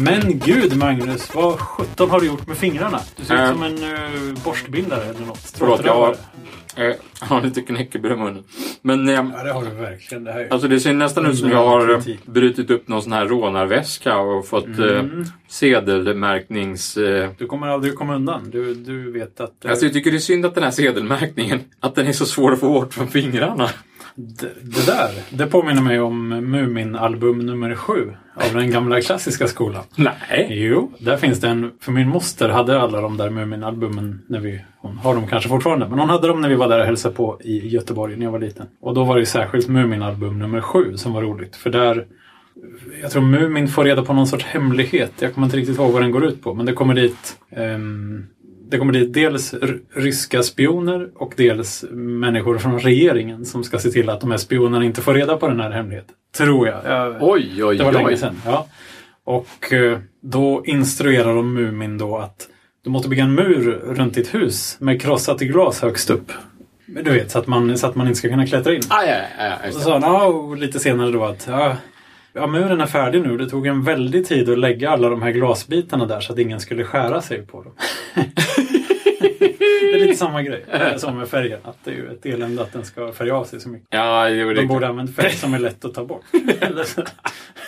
Men gud Magnus, vad sjutton har du gjort med fingrarna? Du ser ut Äh. som en uh, borstbindare eller något. Förlåt, jag har, jag har lite knäckebröd i munnen. Men eh, Ja, det har du verkligen. Det här är... alltså det ser nästan ut som jag har eh, brutit upp någon sån här rånarväska och fått Mm. eh, sedelmärknings... Eh, Du kommer aldrig komma undan. Du, du vet att... eh, alltså jag tycker det är synd att den här sedelmärkningen, att den är så svår att få bort från fingrarna. det, det där, det påminner mig om Mumin-album nummer sju av den gamla klassiska skolan. Nej. Jo, där finns det en... För min moster hade alla de där Mumin-albumen när vi... Hon har dem kanske fortfarande, men hon hade dem när vi var där och hälsade på i Göteborg när jag var liten. Och då var det ju särskilt Mumin-album nummer sju som var roligt. För där... Jag tror Mumin får reda på någon sorts hemlighet. Jag kommer inte riktigt ihåg vad den går ut på, men det kommer dit... ehm, det kommer dit dels ryska spioner och dels människor från regeringen som ska se till att de här spionerna inte får reda på den här hemligheten. Tror jag. jag Oj, oj, det var oj. länge sedan. Ja. Och eh, då instruerar de Mumin då att du måste bygga en mur runt ditt hus med krossat glas högst upp. Du vet, så att man, så att man inte ska kunna klättra in. Ah, ja, ja, ja, Och så sa han ja, lite senare då att ja, ja, muren är färdig nu. Det tog en väldig tid att lägga alla de här glasbitarna där så att ingen skulle skära sig på dem. det är lite samma grej eh, som med färgen. Att det är ju ett elände att den ska färga av sig så mycket. Ja, jo, De borde använt färg som är lätt att ta bort.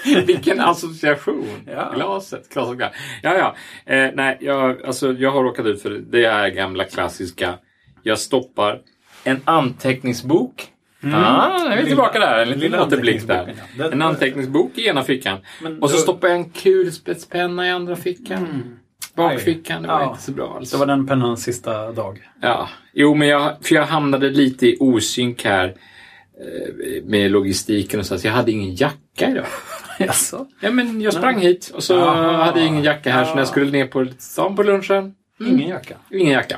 Vilken association! Ja. Glaset. Glaset glas. Ja, ja. Eh, nej, jag, alltså, jag har råkat ut för det. Det är gamla klassiska. Jag stoppar en anteckningsbok. Ah, nu är vi tillbaka där. En liten återblick där. ja. Den- En anteckningsbok i ena fickan. Men Och så då- stoppar jag en kulspetspenna i andra fickan. Bakfickan, det var Ja. inte så bra alls. Det var den pennans sista dag. Ja, jo men jag, för jag hamnade lite i osynk här eh, med logistiken och så. så jag hade ingen jacka idag. Jaså? Ja, men jag sprang hit och så Jaha. hade jag ingen jacka här så när jag Ja. skulle ner på stan på lunchen, Ingen jacka? ingen jacka.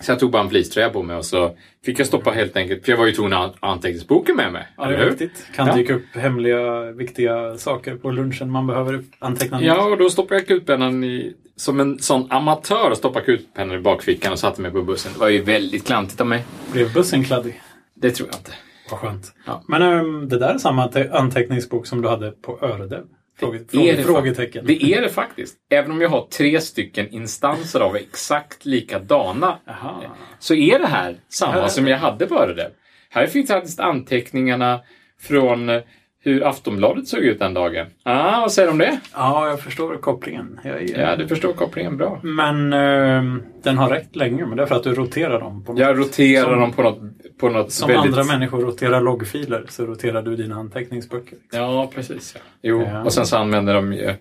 Så jag tog bara en fleecetröja på mig och så fick jag stoppa helt enkelt, för jag var ju tvungen att ha anteckningsboken med mig. Ja, det är viktigt. Kan Ja. dyka upp hemliga, viktiga saker på lunchen man behöver anteckna. Ja, och då stoppade jag kulpennan i, som en sån amatör, stoppade kulpennan i bakfickan och satte mig på bussen. Det var ju väldigt klantigt av mig. Blev bussen kladdig? Det tror jag inte. Vad skönt. Ja. Men ehm, det där är samma ante- anteckningsbok som du hade på Öredev? Fråge, Det är det frågetecken. Det är det faktiskt. Även om jag har tre stycken instanser av exakt likadana Jaha. så är det här samma som jag hade på Öredev. Här finns faktiskt anteckningarna från hur Aftonbladet såg ut den dagen. Ah, vad säger du om det? Ja, jag förstår kopplingen. Jag, är- Ja, du förstår kopplingen bra. Men ehm, den har räckt länge, men det är för att du roterar dem. På något Jag roterar Som- dem på något, på något Som väldigt... andra människor roterar loggfiler så roterar du dina anteckningsböcker. Ja, precis. Ja. Jo, Ja. och sen så använder de ju...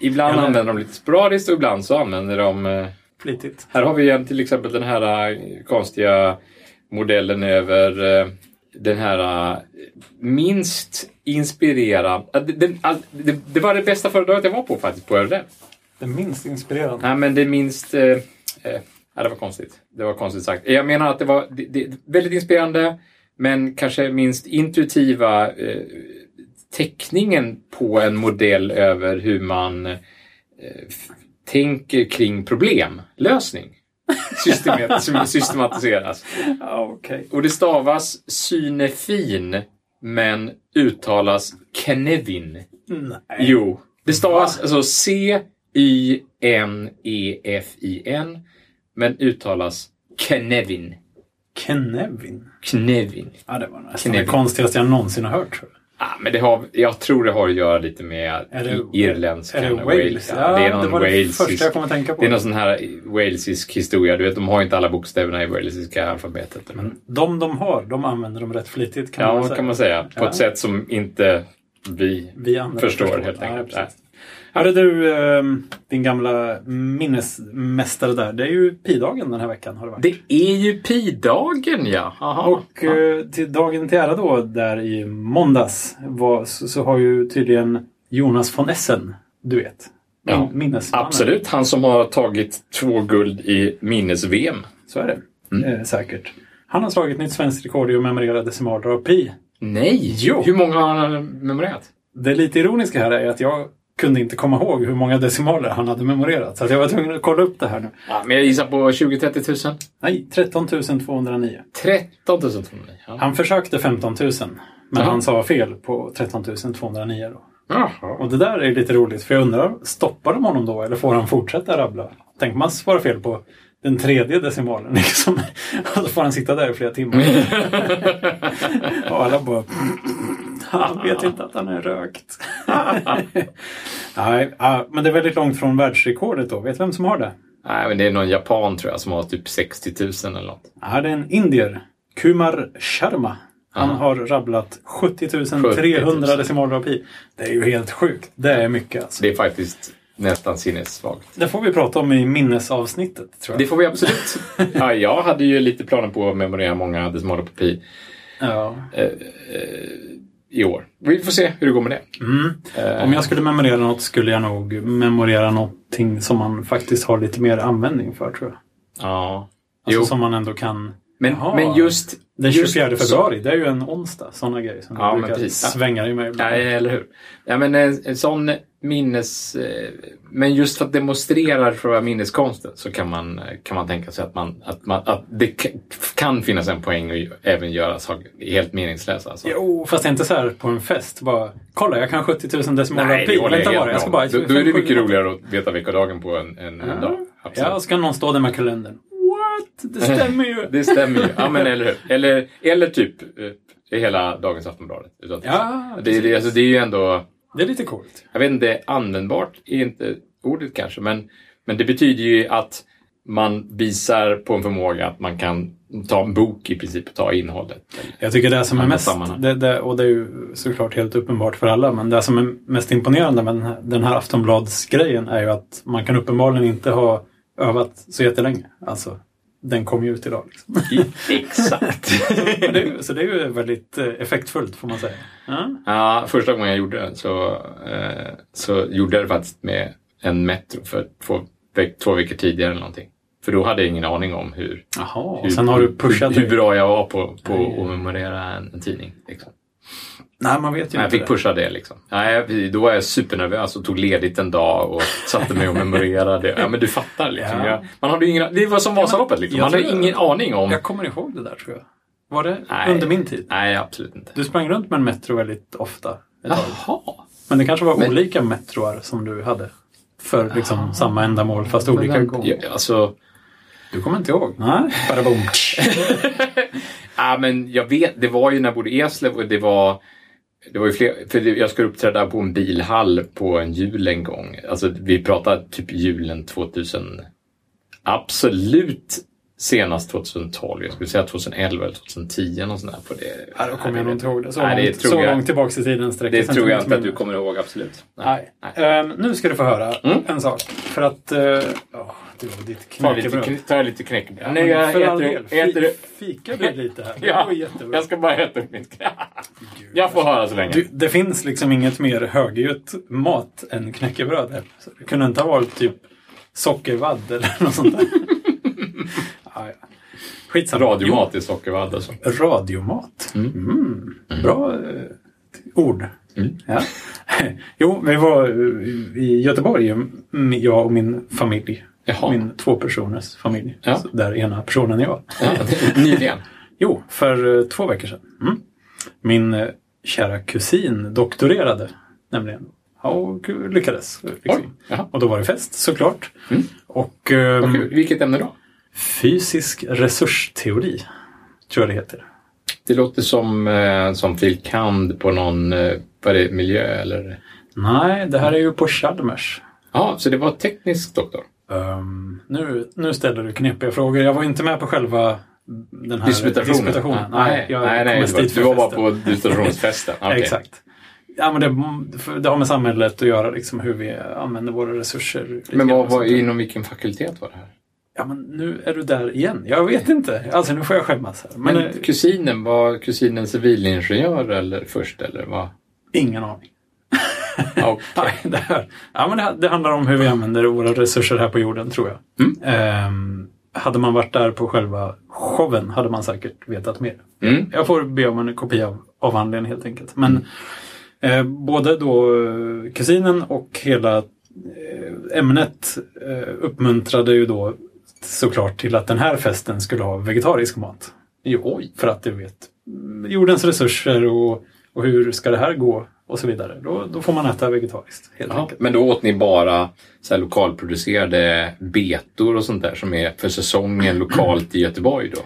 Ibland Eller- använder de lite sporadiskt och ibland så använder de... eh, Flitigt. Här har vi igen till exempel den här eh, konstiga modellen över eh, den här eh, minst inspirerande... eh, det- Det, var det bästa föredraget jag var på faktiskt på Öredev. Det minst inspirerande. Nej, men det minst... Eh, ja, det var konstigt. Det var konstigt sagt. Jag menar att det var det, det, väldigt inspirerande men kanske minst intuitiva eh, teckningen på en modell över hur man eh, tänker kring problemlösning. Systemet, som systematiseras. Okej. Och det stavas synefin men uttalas Knevin. Nej. Jo, det stavas alltså C-Y-N-E-F-I-N men uttalas Knevin. Knevin. Knevin. Ja, det var nästan Knevin. det konstigaste jag någonsin har hört. Tror jag. Ah, men det har, jag tror det har att göra lite med irländskan. Är det Wales? Ja, det är det någon var det walesisk, första jag kom att tänka på. det är någon sån här walesisk historia. Du vet, de har ju inte alla bokstäverna i walesiska alfabetet. Men de de har, de använder dem rätt flitigt kan ja, man säga. kan man säga. På Ja. ett sätt som inte vi Vi andra förstår, helt Ja, enkelt. precis. Hörde du, ehm, din gamla minnesmästare där. Det är ju pidagen den här veckan har det varit. Det är ju pidagen, ja. Aha. Och ja. eh, till dagen till ära då, där i måndags, var, så, så har ju tydligen Jonas von Essen, du vet. Ja, minnesmannen. Absolut, han som har tagit två guld i minnes-VM. Så är det. Mm. Eh, säkert. Han har slagit nytt svenskt rekord i att memorera decimaler av pi. Nej! Jo. Hur många har han memorerat? Det lite ironiska här är att jag kunde inte komma ihåg hur många decimaler han hade memorerat. Så jag var tvungen att kolla upp det här nu. Ja, men jag gissar på 20-30 000. Nej, 13 209. 13 209. Ja. Han försökte 15 000. Men Jaha. han sa fel på 13 209 då. Jaha. Och det där är lite roligt för jag undrar, stoppar de honom då eller får han fortsätta rabbla? Tänk man svara fel på den tredje decimalen liksom. Och så får han sitta där i flera timmar. och alla bara han vet inte att han är rökt. Nej, ja, men det är väldigt långt från världsrekordet då. Vet du vem som har det? Nej, men det är någon japan tror jag som har typ 60 000 eller något. Ja, det är en indier. Kumar Sharma. Han Aha. har rabblat 70 300 000. decimaler av pi. Det är ju helt sjukt. Det är mycket alltså. Det är faktiskt nästan sinnessvagt. Det får vi prata om i minnesavsnittet tror Det jag. får vi absolut. Ja, jag hade ju lite planer på att memorera många decimaler på pi Ja. I år. Vi får se hur det går med det. Mm. Om jag skulle memorera något skulle jag nog memorera någonting som man faktiskt har lite mer användning för tror jag. Ja. Alltså Jo, som man ändå kan... men, Jaha. men just... Den just 24 så- februari, det är ju en onsdag. Sådana grejer som Ja, brukar. Ja. svänga med ibland. Nej, eller hur? Ja, men en, en sån minnes... Eh, men just för att demonstrera själva minneskonsten så kan man, eh, kan man tänka sig att, man, att, man, att det ka- kan finnas en poäng ju- även göra saker helt meningslösa. Alltså. Jo, fast inte så här på en fest. Bara, kolla jag kan 70 000 decimaler Nej, pi. jag Vänta bara, jag ska bara... Då, då är det mycket roligare att veta veckodagen på en, en, en dag. Absolut. Ja, och så kan någon stå där med kalendern. What? Det stämmer ju. Det stämmer ju. Ja, men eller hur? Eller, eller typ eh, hela dagens Aftonbladet. Ja, det, det, alltså, det är ju ändå... Det är lite coolt. Jag vet inte, användbart är inte ordet kanske, men, men det betyder ju att man visar på en förmåga att man kan ta en bok i princip och ta innehållet. Jag tycker det som är mest, det, det, och det är ju såklart helt uppenbart för alla, men det som är mest imponerande med den här, den här Aftonbladsgrejen är ju att man kan uppenbarligen inte ha övat så jättelänge. Alltså, den kom ju ut idag. Liksom. Exakt. Men det, så det är ju väldigt eh, effektfullt får man säga. Ja. ja, första gången jag gjorde det så, eh, så gjorde jag det faktiskt med en Metro för två, två veckor tidigare eller någonting. För då hade jag ingen aning om hur, Jaha, hur, sen har du pushat hur, hur bra jag var på, på att memorera en, en tidning. Liksom. Nej, man vet ju Jag inte fick det. pusha det liksom. Nej, då var jag supernervös och tog ledigt en dag och satte mig och memorerade. Ja, men du fattar liksom. Ja. Jag, man hade ingen, det var som Vasaloppet liksom. jag Man hade ingen aning om... Jag kommer ihåg det där tror jag. Var det Nej. under min tid? Nej, absolut inte. Du sprang runt med en Metro väldigt ofta. Jaha. Men det kanske var Men- olika Metroar som du hade. För liksom samma ändamål fast olika Men, gång. ja, alltså, Du kommer inte ihåg? Nej. Badabom. ja, men jag vet, det var ju när jag bodde i Eslöv och det var det var ju fler, för jag skulle uppträda på en bilhall på en jul en gång. Alltså vi pratar typ julen 2000. Absolut senast 2012. Jag skulle säga 2011 eller 2010. Något sånt där på det. Ja, då kommer jag nog inte ihåg det. Så, Nej, det långt, tror så jag- långt tillbaka i tiden sträcker Det tror jag inte att du kommer ihåg, absolut. Nej. Nej. Ehm, nu ska du få höra Mm. en sak. För att... Uh, oh, du och ditt Ta lite, knäckebröd. kn- ta lite knäckebröd. Ja, Nej, jag för all äter, del. äter, Fi- Fikar du lite här? Ja, jättebra. jag ska bara äta upp mitt Jag får höra så länge. Du, det finns liksom inget mer högljutt mat än knäckebröd. det kunde inte ha varit typ sockervadd eller något sånt där. ja, ja. Skitsamma. Radiomat i sockervadd alltså. Radiomat. Mm. Bra eh, ord. Mm. Ja. jo, vi var eh, i Göteborg, mm, jag och min familj. Jaha. Min tvåpersoners familj. Ja. Där ena personen är jag. Ja, Nyligen. Jo, för eh, två veckor sedan. Mm. Min eh, kära kusin doktorerade nämligen. Ja, och lyckades. eh, Oj, Liksom. Och då var det fest såklart. Mm. Och Vad kul. Vilket ämne då? fysisk resursteori, tror jag det heter. Det låter som, eh, som fil. kand på någon, eh, vad är det, miljö eller? Nej, det här är ju på Chalmers. Ja, så det var teknisk doktor? Ehm, nu, nu ställer du knepiga frågor. Jag var inte med på själva den här Disputationen? disputationen. Nej, jag nej, nej kom du, var, du var bara på disputationsfesten? Okej. Exakt. Ja, men det, det har med samhället att göra, liksom, hur vi använder våra resurser. Men vad sånt där. inom vilken fakultet var det här? Ja, men nu är du där igen. Jag vet inte. Alltså, nu får jag skämmas här. Men, Men eh, kusinen, var kusinen civilingenjör eller först eller vad? ingen aning. Ja, det, här, ja, men det, det handlar om hur vi använder våra resurser här på jorden, tror jag. Mm. Ehm, hade man varit där på själva showen hade man säkert vetat mer. Mm. Jag får be om en kopia av avhandlingen helt enkelt. Men eh, både då eh, kusinen och hela eh, ämnet eh, uppmuntrade ju då såklart till att den här festen skulle ha vegetarisk mat. Jo, för att du vet, jordens resurser och Och hur ska det här gå? Och så vidare. Då, då får man äta vegetariskt helt Ja, enkelt. men då åt ni bara så här lokalproducerade betor och sånt där som är för säsongen lokalt i Göteborg då?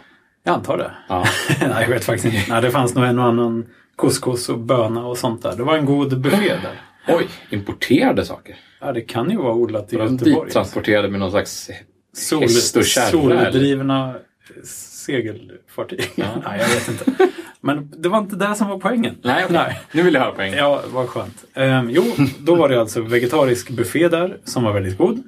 Jag antar det. Ja. Nej, jag vet faktiskt inte. Nej, det fanns nog en och annan couscous och böna och sånt där. Det var en god buffé där. Oj, importerade saker? Ja, det kan ju vara odlat i Var Göteborg. dittransporterade med någon slags Sol, häst och kärra? soldrivna segelfartyg. Nej, jag vet inte. Men det var inte det som var poängen. Nej. Nej. nu vill jag höra poängen. Ja, vad skönt. Ehm, jo, då var det alltså vegetarisk buffé där som var väldigt god.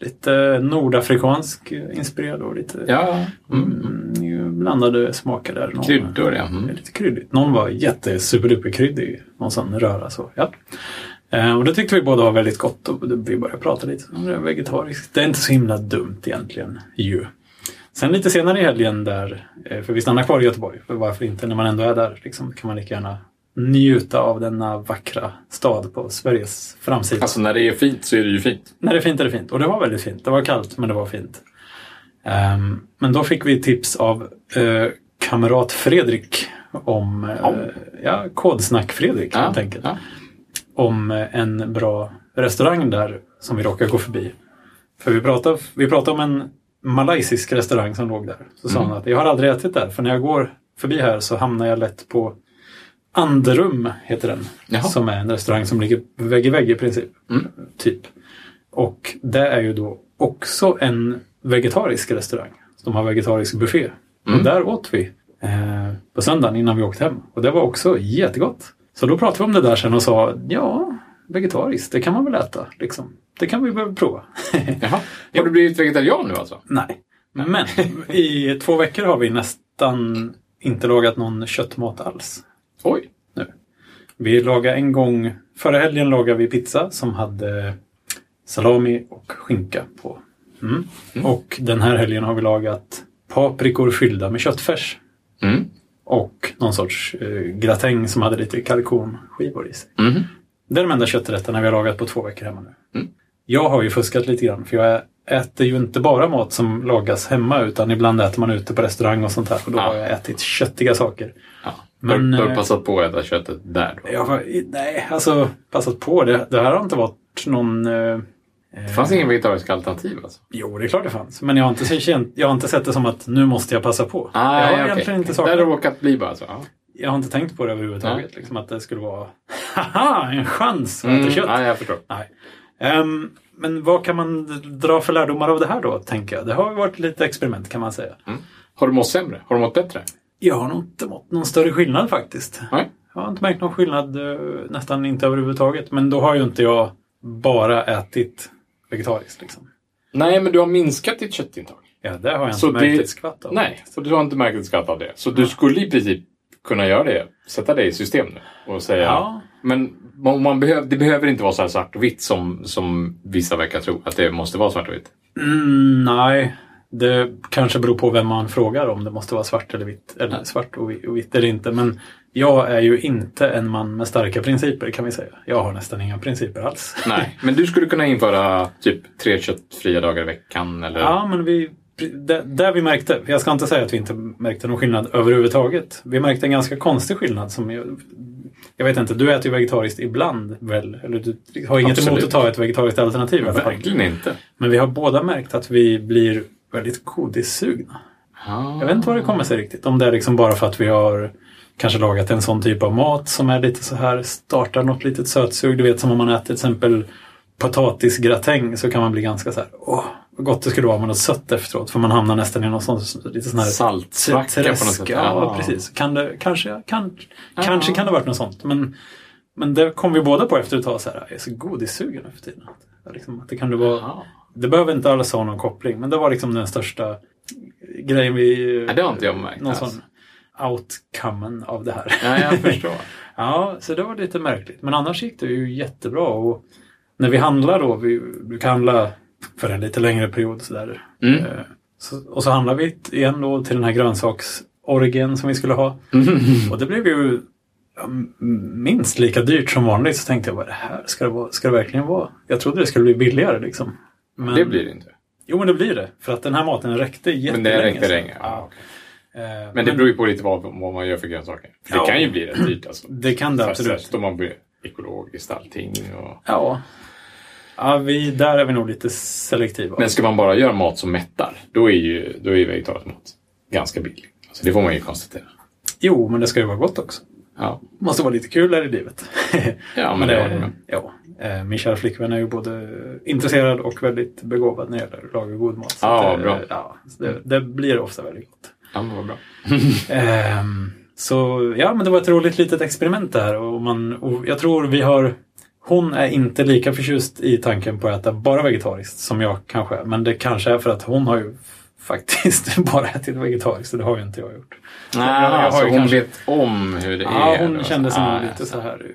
Lite nordafrikansk eh, inspirerad och lite Ja, mm. mm, blandade smaker där. Någon- kryddor ja. Mm. Lite kryddigt. Någon var jätte superduperkryddig. Någon sån röra så. Ja. Eh, och det tyckte vi båda var väldigt gott och vi började prata lite om det vegetariskt. Det är inte så himla dumt egentligen ju. Sen lite senare i helgen där, eh, för vi stannar kvar i Göteborg, för varför inte när man ändå är där, liksom, kan man lika gärna njuta av denna vackra stad på Sveriges framsida. Alltså när det är fint så är det ju fint. När det är fint är det fint. Och det var väldigt fint. Det var kallt, men det var fint. Ehm, men då fick vi tips av uh, kamrat Fredrik om uh, Ja. ja, Kodsnack-Fredrik helt enkelt. Ja. Om en bra restaurang där som vi råkade gå förbi. För vi pratade, vi pratade om en malaysisk restaurang som låg där. Så sa Mm. han att jag har aldrig ätit där, för när jag går förbi här så hamnar jag lätt på Anderum, heter den. Jaha. Som är en restaurang som ligger vägg i vägg i princip. Mm. Typ. Och det är ju då också en vegetarisk restaurang. De har vegetarisk buffé. Mm. Och där åt vi eh, på söndagen innan vi åkte hem. Och det var också jättegott. Så då pratade vi om det där sen och sa ja, vegetariskt, det kan man väl äta. Liksom. Det kan vi väl prova. Jaha. Har du blivit vegetarian nu alltså? Nej. Men i två veckor har vi nästan inte lagat någon köttmat alls. Oj. Vi lagade en gång, förra helgen lagade vi pizza som hade salami och skinka på. Mm. Mm. Och den här helgen har vi lagat paprikor fyllda med köttfärs. Mm. Och någon sorts eh, gratäng som hade lite kalkonskivor i sig. Mm. Det är de enda kötträtterna vi har lagat på två veckor hemma nu. Jag har ju fuskat lite grann för jag äter ju inte bara mat som lagas hemma utan ibland äter man ute på restaurang och sånt här. Och då Ja. har jag ätit köttiga saker. Ja. Men, du har eh, passat på att äta köttet där då? Jag har, nej, alltså passat på. Det, det här har inte varit någon... Eh, Det fanns ingen vegetariska alternativ alltså? Jo, det är klart det fanns. Men jag har inte, känt, jag har inte sett det som att nu måste jag passa på. jag har okej. egentligen inte saknat har det råkat bli bara så? Ja. Jag har inte tänkt på det överhuvudtaget. Nej. Liksom, att det skulle vara haha, en chans att Mm. äta kött. Ja, jag förstår. Nej. Ehm, men vad kan man dra för lärdomar av det här då, tänker jag? Det har varit lite experiment kan man säga. Har du mått sämre? Har du mått bättre? Jag har nog inte mått någon större skillnad faktiskt. Nej. Jag har inte märkt någon skillnad, eh, nästan inte överhuvudtaget. Men då har ju inte jag bara ätit vegetariskt. Liksom. Nej, men du har minskat ditt köttintag. Ja, det har jag inte Så märkt det- ett skvatt av. Nej, så du har inte märkt ett skatt av det. Så du skulle i princip kunna göra det. Sätta det i system nu och säga... Ja. Men man, man behöver, det behöver inte vara så här svart och vitt som, som vissa verkar tro. Att det måste vara svart och vitt. Mm, nej, det kanske beror på vem man frågar om det måste vara svart eller vitt. Eller svart och vi- och vitt eller inte. Men jag är ju inte en man med starka principer kan vi säga. Jag har nästan inga principer alls. Nej, men du skulle kunna införa typ tre köttfria dagar i veckan eller... Ja, men vi, det, där vi märkte, jag ska inte säga att vi inte märkte någon skillnad överhuvudtaget. Vi märkte en ganska konstig skillnad som jag, vet inte, du äter ju vegetariskt ibland väl? Eller du har inget emot Absolut. att ta ett vegetariskt alternativ. Verkligen inte. Men vi har båda märkt att vi blir väldigt godissugna. Ja. Jag vet inte vad det kommer sig riktigt. Om det är liksom bara för att vi har kanske lagat en sån typ av mat som är lite så här, startar något litet sötsug. Du vet som om man äter till exempel potatisgratäng så kan man bli ganska så här, åh, gott det skulle vara med något sött efteråt. För man hamnar nästan i någon sån lite sån här Saltsvacka på något sätt. Ja, precis. Kan det, kanske, kan, kanske kan det varit något sånt. Men, men det kom vi båda på efter ett tag så här, jag är så godissugen nu för tiden. Liksom, det kan det vara Ja. det behöver inte alls ha någon koppling, men det var liksom den största grejen vi... Ja, det har inte jag märkt Någon sån outcomen av det här. Ja, jag förstår. ja, så det var lite märkligt. Men annars gick det ju jättebra. Och när vi handlar då, vi brukar handla för en lite längre period sådär. Mm. Eh, Så, och så handlar vi igen då till den här grönsaksorgen som vi skulle ha. Och det blev ju minst lika dyrt som vanligt. Så tänkte jag, vad det här? Ska det, vara, ska det verkligen vara? Jag trodde det skulle bli billigare liksom. Men, Det blir det inte. Jo, men det blir det. För att den här maten räckte Men jättelänge. det räckte så. länge. Ja. Ja. Eh, Men det beror ju på lite vad, vad man gör för grönsaker. För Ja. det kan ju bli rätt dyrt alltså. Det kan det absolut. så man blir ekologiskt allting. Och... Ja. Ja vi, där är vi nog lite selektiva. Men ska man bara göra mat som mättar, då är ju, då är ju vegetarisk mat ganska billig. Alltså det får man ju konstatera. Jo, men det ska ju vara gott också. Ja, Måste vara lite kul här i livet. ja men det var det ja, eh, Min kära flickvän är ju både intresserad och väldigt begåvad när det gäller att laga god mat. Så Ja, eh, bra. Ja, så det, det blir ofta väldigt gott. Ja, men vad bra. Ehm, så ja, men det var ett roligt litet experiment där. Och man, och jag tror vi har... Hon är inte lika förtjust i tanken på att äta bara vegetariskt som jag kanske är. Men det kanske är för att hon har ju faktiskt bara ätit vegetariskt. Så det har ju inte jag gjort. Nej, jag har alltså ju hon kanske- vet om hur det Ja, är. hon då. kände sig Ah, ja. lite så här...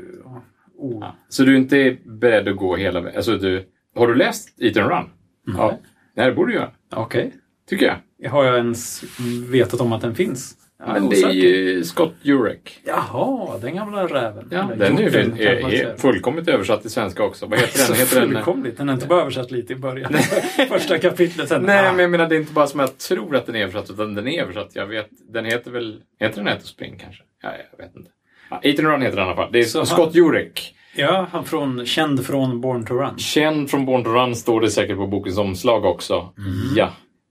Oh. Ja. Så du är inte beredd att gå hela vägen? Alltså, du, har du läst Eat and Run? Ja. Nej, det borde du göra. Okej. Tycker jag. Har jag ens vetat om att den finns? Jag Men det är osäker. ju Scott Jurek. Jaha, den gamla räven. Ja, Eller den är, man är, fullkomligt översatt till svenska också. Vad heter den? Heter den fullkomligt. Den är inte bara översatt lite i början. Första kapitlet. Sen, Nej, ah, men jag menar det är inte bara som jag tror att den är översatt, utan den är översatt. Jag vet, den heter väl, heter den Ät och spring kanske? Ja, jag vet inte. Ja, Eat and Run heter den i alla fall. Det är Så han- Scott Jurek. Ja, han från, känd från Born to Run. Känd från Born to Run står det säkert på bokens omslag också. Ja.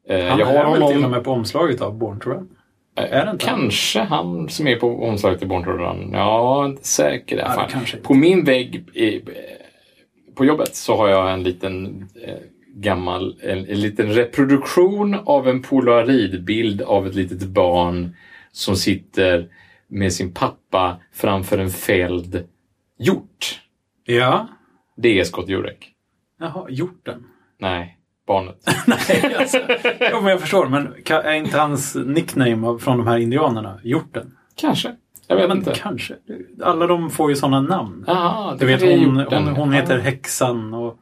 Eh, Mm. Han jag har är väl till och med på omslaget av Born to Run. Är det inte han? Kanske han som är på omslaget till Born to Run. Ja, inte säker Ja, kanske. På min vägg i, på jobbet så har jag en liten eh, gammal, en, en liten reproduktion av en polaroidbild av ett litet barn som sitter med sin pappa framför en fälld hjort. Ja. Det är Scott Jurek. Jaha, hjorten. Nej, barnet. Nej, alltså. Jo, men jag förstår. Men är inte hans nickname från de här indianerna hjorten? Kanske. Jag vet men inte. kanske. Alla de får ju sådana namn. Aha, Du vet, hon, hon, hon heter Ja. Häxan och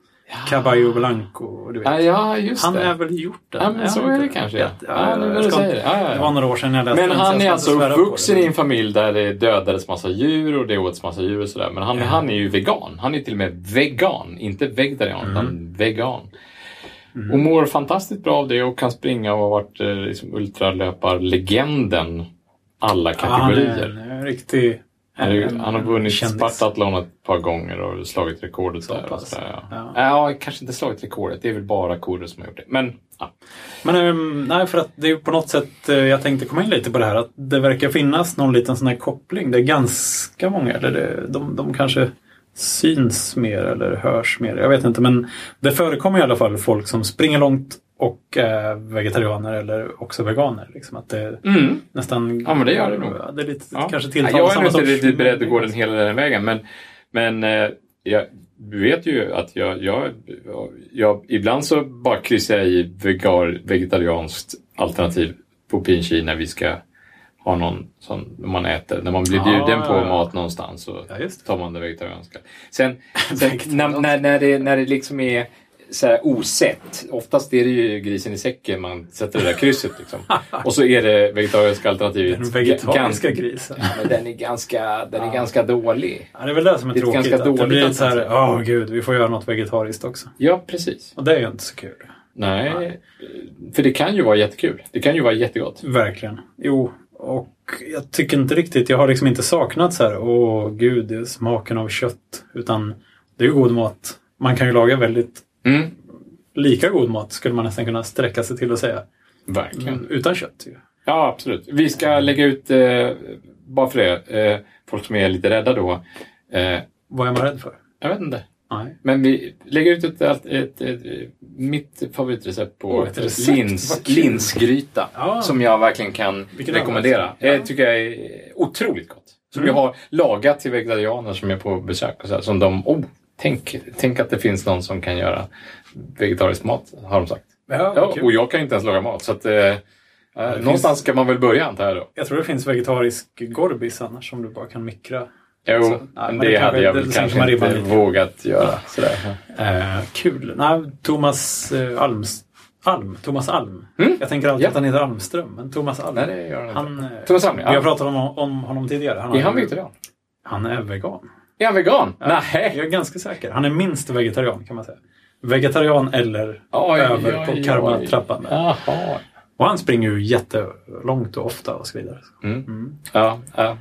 Caballo Blanco. Du vet. Ja, ja, just Han det. är väl hjorten? Ja, men så är det kanske. Ja, ja, det jag ska- säger. Ja, ja, Det ja. var några år sedan jag läste Men den, han är alltså uppvuxen i en familj där det dödades massa djur och det åts massa djur och sådär. Men han, Ja. han är ju vegan. Han är till och med vegan. Inte vegetarian, Mm. utan vegan. Och mår fantastiskt bra av det och kan springa och har varit eh, liksom, ultralöparlegenden alla han kategorier. riktig... Han, är, en- han har vunnit. Spartathlon ett par gånger och slagit rekordet Så där. Och sådär, ja. Ja. Ja. kanske inte slagit rekordet. Det är väl bara Koro som har gjort det. Men ja. Men ehm, nej, för att det är på något sätt, eh, jag tänkte komma in lite på det här, att det verkar finnas någon liten sån här koppling. Det är ganska många, eller det, de, de kanske syns mer eller hörs mer. Jag vet inte, men det förekommer i alla fall folk som springer långt och är vegetarianer eller också veganer. Liksom att det Mm. nästan... Ja, men det gör det nog. Det är lite, Ja. kanske Ja, jag är samma inte sorts- riktigt beredd att gå den hela den vägen. Men, men eh, jag vet ju att jag, jag, jag ibland så bara kryssar jag i vegar, vegetarianskt alternativ på Pinchi när vi ska ha någon när man äter, när man blir Ah, bjuden på ja, mat någonstans så Ja, tar man det vegetarianska. Sen, sen när, när, när, det, när det liksom är så här osett, oftast är det ju grisen i säcken man sätter det där krysset liksom. Och så är det vegetariska alternativet. Den vegetariska Gans- grisen. Ja, men den är ganska, den är ganska dålig. Ja, det är väl det som är Det är tråkigt. ganska att det dåligt blir så här, åh gud, vi får göra något vegetariskt också. Ja, precis. Och det är ju inte så kul. Nej, Nej. för det kan ju vara jättekul. Det kan ju vara jättegott. Verkligen. Jo, och jag tycker inte riktigt, jag har liksom inte saknat så här, åh gud, smaken av kött. Utan det är ju god mat. Man kan ju laga väldigt Mm, lika god mat, skulle man nästan kunna sträcka sig till att säga. verkligen. Utan kött. Ju. Ja, absolut. Vi ska lägga ut, eh, bara för det, eh, folk som är lite rädda då. Eh, Vad är man rädd för? jag vet inte. Nej. Men vi lägger ut ett, ett, ett, ett mitt favoritretscept på Åh, ett lins, linsgryta. Ja. Som jag verkligen kan Vilken rekommendera. överraskning. Ja. Det tycker jag är otroligt gott. Som Mm. jag har lagat till vegetarianer som är på besök. Och så här, som de, oh, tänk, tänk att det finns någon som kan göra vegetarisk mat, har de sagt. Ja, Ja, och jag kan inte ens laga mat. Så att, eh, eh, någonstans ska man väl börja antar jag då. Jag tror det finns vegetarisk gorbis annars som du bara kan mikra. Jo, Så, nej, men det, det hade jag väl kanske man inte vågat göra. Sådär. Eh, kul. Nej, Thomas eh, Alms, Alm. Thomas Alm. Mm. Jag tänker alltid Ja. att han heter Almström, men Thomas Alm. Nej, det gör han inte. eh, Thomas Alm, ja. Vi har pratat om, om honom tidigare. Han Är han vegetarian? Han är vegan. Är han vegan? Jag Nej. är ganska säker. Han är minst vegetarian kan man säga. Vegetarian eller Oj, över oj, på karmatrappan. Och han springer ju jättelångt och ofta och så vidare. Mm. Mm. Ja, ja.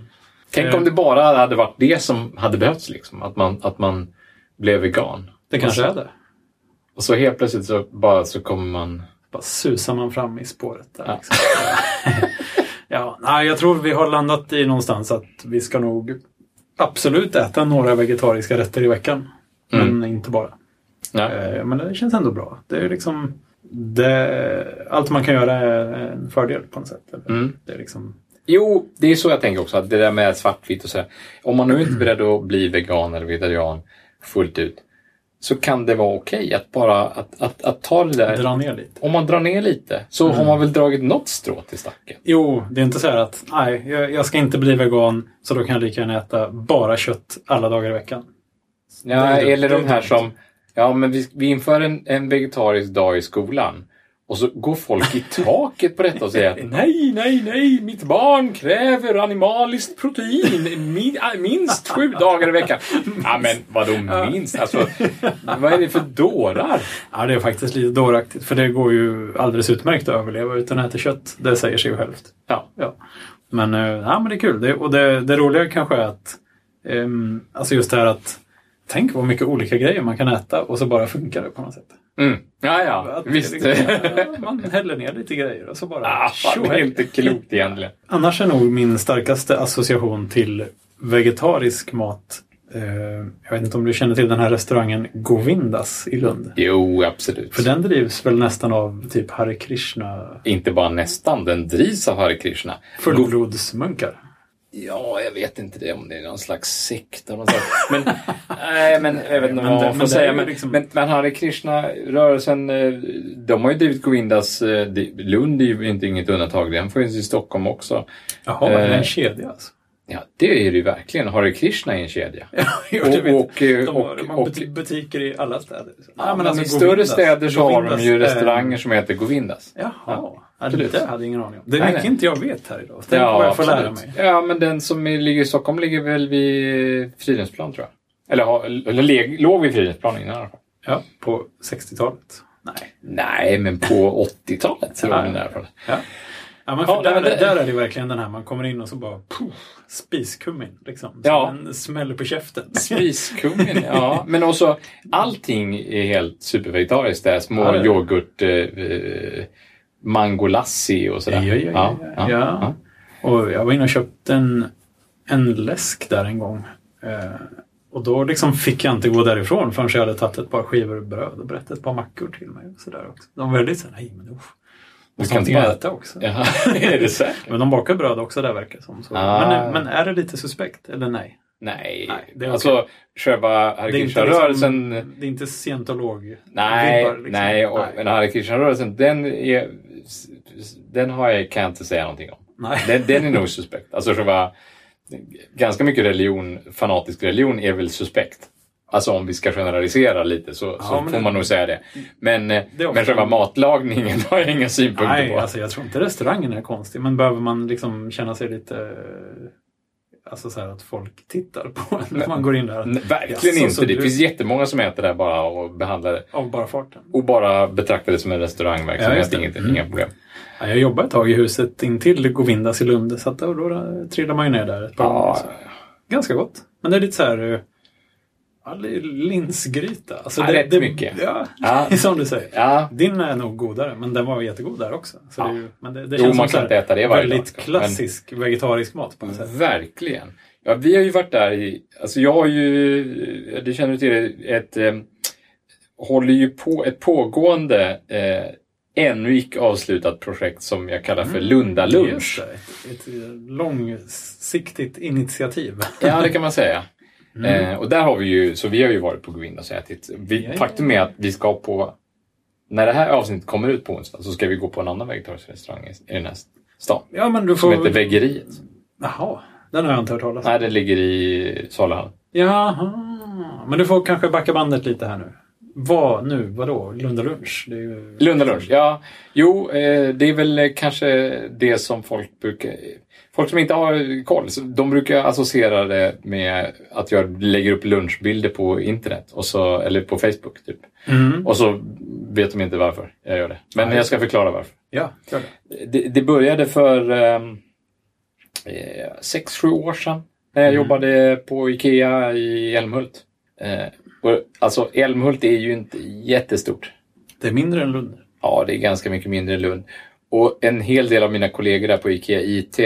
Tänk Eh. om det bara hade varit det som hade behövts. Liksom. Att, man, att man blev vegan. Det kanske är det. Och så helt plötsligt så bara så kommer man... Bara susar man fram i spåret där. Ja. Liksom. ja, nej, jag tror vi har landat i någonstans att vi ska nog absolut äta några vegetariska rätter i veckan. Mm. Men inte bara. Ja. Eh, Men det känns ändå bra. Det är liksom det, allt man kan göra är en fördel på något sätt. Mm. Det är liksom, Jo, det är så jag tänker också. Att det där med svartvitt och så. här. Om man nu inte är beredd att bli vegan eller vegetarian fullt ut. Så kan det vara okej att bara att, att, att ta det där. dra ner lite. Om man drar ner lite så har man väl dragit något strå till stacken. Jo, det är inte så här att nej, jag, ska inte bli vegan så då kan jag lika gärna äta bara kött alla dagar i veckan. Ja, eller de här som... Ja, men vi, vi inför en, en vegetarisk dag i skolan. Och så går folk i taket på detta och säger att nej, nej, nej, mitt barn kräver animaliskt protein min, äh, minst sju dagar i veckan. Ja, men vadå minst? Alltså, vad är det för dårar? Ja, det är faktiskt lite dåraktigt för det går ju alldeles utmärkt att överleva utan att äta kött. Det säger sig självt. Ja, Ja. Men, eh, ja, men det är kul. Det, och det, det roliga kanske är att ehm, alltså just det här att tänk vad mycket olika grejer man kan äta och så bara funkar det på något sätt. mm. ja, ja Att visst. liksom- man häller ner lite grejer och så bara Ah, fan, det är inte klokt egentligen. Annars är nog min starkaste association till vegetarisk mat eh, jag vet inte om du känner till den här restaurangen Govindas i Lund? Jo, absolut. För den drivs väl nästan av typ Hare Krishna Inte bara nästan, den drivs av Hare Krishna. fullblodsmunkar. Ja, jag vet inte det om det är någon slags sekt av något slag. Men, nej, men jag vet inte Men vad man får men säga. Men, liksom- men, men Hare Krishna-rörelsen, eh, de har ju drivit Govindas. eh, Lund är ju inte inget undantag. Den finns i Stockholm också. Jaha, är det Eh, en kedja alltså? Ja, det är det ju verkligen. Hare Krishna är en kedja. Jo, vet och, och, eh, De har, och, och, buti- butiker i alla städer. ja, men alltså, I större städer så har de ju restauranger som heter Govindas. Jaha, Ja, ja, absolut. det hade jag ingen aning om. Det är mycket nej. inte jag vet här idag. Tänk vad jag får lära mig. Ja, men den som ligger i Stockholm ligger väl vid Fridhemsplan tror jag. Eller, har- eller låg vid Fridhemsplan innan i. Ja, på 60-talet. Nej. Nej, men på 80-talet så Ja, låg den ja. där. från. Ja. Ja, men Ja, där, nej, men det- där är det verkligen den här, man kommer in och så bara puff, spiskummin. Liksom. Som Ja. en smäll på käften. Spriskungen, ja. Men också allting är helt supervegetariskt där. Små Ja, det är det. yoghurt, eh, eh, mangolassi och sådär. Ja, ja, ja, ja. Och jag var inne och köpte en, en läsk där en gång. Eh, och då liksom fick jag inte gå därifrån förrän jag hade tagit ett par skivor bröd och brett ett par mackor till mig. Och så också. De var väldigt såhär, nej men usch. Måste kan inte bara- äta också. Jaha, är det säkert? Men de bakar bröd också där verkar det som. Så. Ah. Men, men är det lite suspekt eller nej? Nej, Nej, det är alltså själva Hare Det är inte, Krishna-rörelsen liksom, det är inte scientolog Nej, liksom. nej, och, men Hare Krishna-rörelsen, den, är, den har jag, kan jag inte säga någonting om. nej. Den, den är nog suspekt. Alltså själva, ganska mycket religion, fanatisk religion är väl suspekt. Alltså om vi ska generalisera lite så, Ja, så får det- man nog säga det. Men, Det men själva matlagningen har jag inga synpunkter Nej, på. alltså jag tror inte restaurangen är konstig. Men behöver man liksom känna sig lite... Alltså så här att folk tittar på en när man går in där. Nej, Verkligen inte. så Det du- finns jättemånga som äter där bara och behandlar det. Av bara farten. Och bara betraktar det som en Ja, restaurangverksamhet. det. Inget, Mm. Inga problem. Ja, jag jobbade ett tag i huset intill Govindas i Lund. Så att då, då trillade man ju ner där ett par gånger. Ja. Ganska gott. Men det är lite så här... Ja, det är linsgryta. Alltså Ja, det, rätt det, mycket. Ja, Ja. som du säger. ja. Din är nog godare, men den var jättegod där också. Så Ja. det ju, men det, det Jo, känns man kan inte äta det varje dag, väldigt. Men- klassisk vegetarisk mat på något sätt. Verkligen. Ja, vi har ju varit där i... Alltså jag har ju, det känner du till, ett... Eh, håller ju på ett pågående eh, ännu icke avslutat projekt som jag kallar för Lunda Lunch. Mm. Just det, ett, ett långsiktigt initiativ. Ja, det kan man säga. Mm. Eh, och där har vi ju, så vi har ju varit på Govindas och ätit. Vi, Ja, faktum är att vi ska på, när det här avsnittet kommer ut på onsdag så ska vi gå på en annan vegetarisk restaurang i, i den här stan. Ja, men du Som får... heter Veggeriet. Jaha, den har jag inte hört talas om. Nej, det ligger i Salahallen. Jaha, men du får kanske backa bandet lite här nu. vad nu? Vadå? Lunda lunch? Det är ju... Lunda lunch, ja. Jo, eh, det är väl eh, kanske det som folk brukar... Folk som inte har koll, så de brukar associera det med att jag lägger upp lunchbilder på internet, och så, eller på Facebook. typ. Mm. Och så vet de inte varför jag gör det. Men Ja, jag ska förklara varför. Ja, gör det. Det, började för eh, sex, sju år sedan när jag Mm. jobbade på IKEA i Älmhult. Eh, och, alltså Älmhult är ju inte jättestort. Det är mindre än Lund. Ja, det är ganska mycket mindre än Lund. Och en hel del av mina kollegor där på IKEA IT,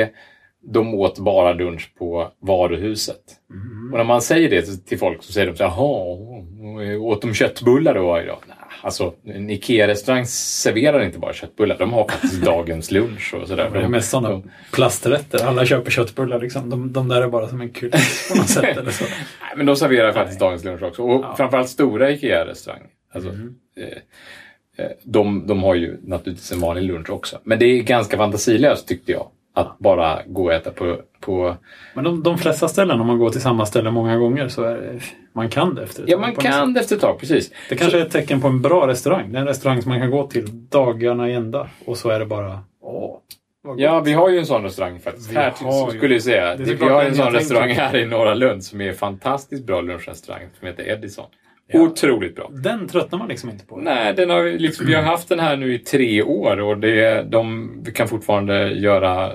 de åt bara lunch på varuhuset. Mm. Och när man säger det till folk så säger de så här, jaha, åt de köttbullar då varje dag? Nej, alltså en IKEA-restaurang serverar inte bara köttbullar, de har faktiskt dagens lunch och sådär. Det är mest sådana plasträtter. Alla köper köttbullar liksom. De, de där är bara som en kuliss på något sätt. Eller så. Nej, men de serverar faktiskt dagens lunch också. Och Ja. framförallt stora IKEA-restauranger. Alltså, Mm. eh, eh, de, de har ju naturligtvis en vanlig lunch också. Men det är ganska fantasilöst tyckte jag. Att bara gå och äta på... på Men de, de flesta ställen, om man går till samma ställe många gånger, så är man kan det efter ett ja, tag man på något kan det efter ett tag, precis. Det kanske är ett tecken på en bra restaurang. Det är en restaurang som man kan gå till dagarna i ända. Och så är det bara... Åh. Ja, vi har ju en sån restaurang faktiskt. Vi här har skulle jag säga. Det vi har en sån restaurang här i Norra Lund som är en fantastiskt bra lunchrestaurang som heter Edison. Ja. Otroligt bra. Den tröttnar man liksom inte på. Nej, den har, vi liksom, vi har haft den här nu i tre år och det, de kan fortfarande göra eh,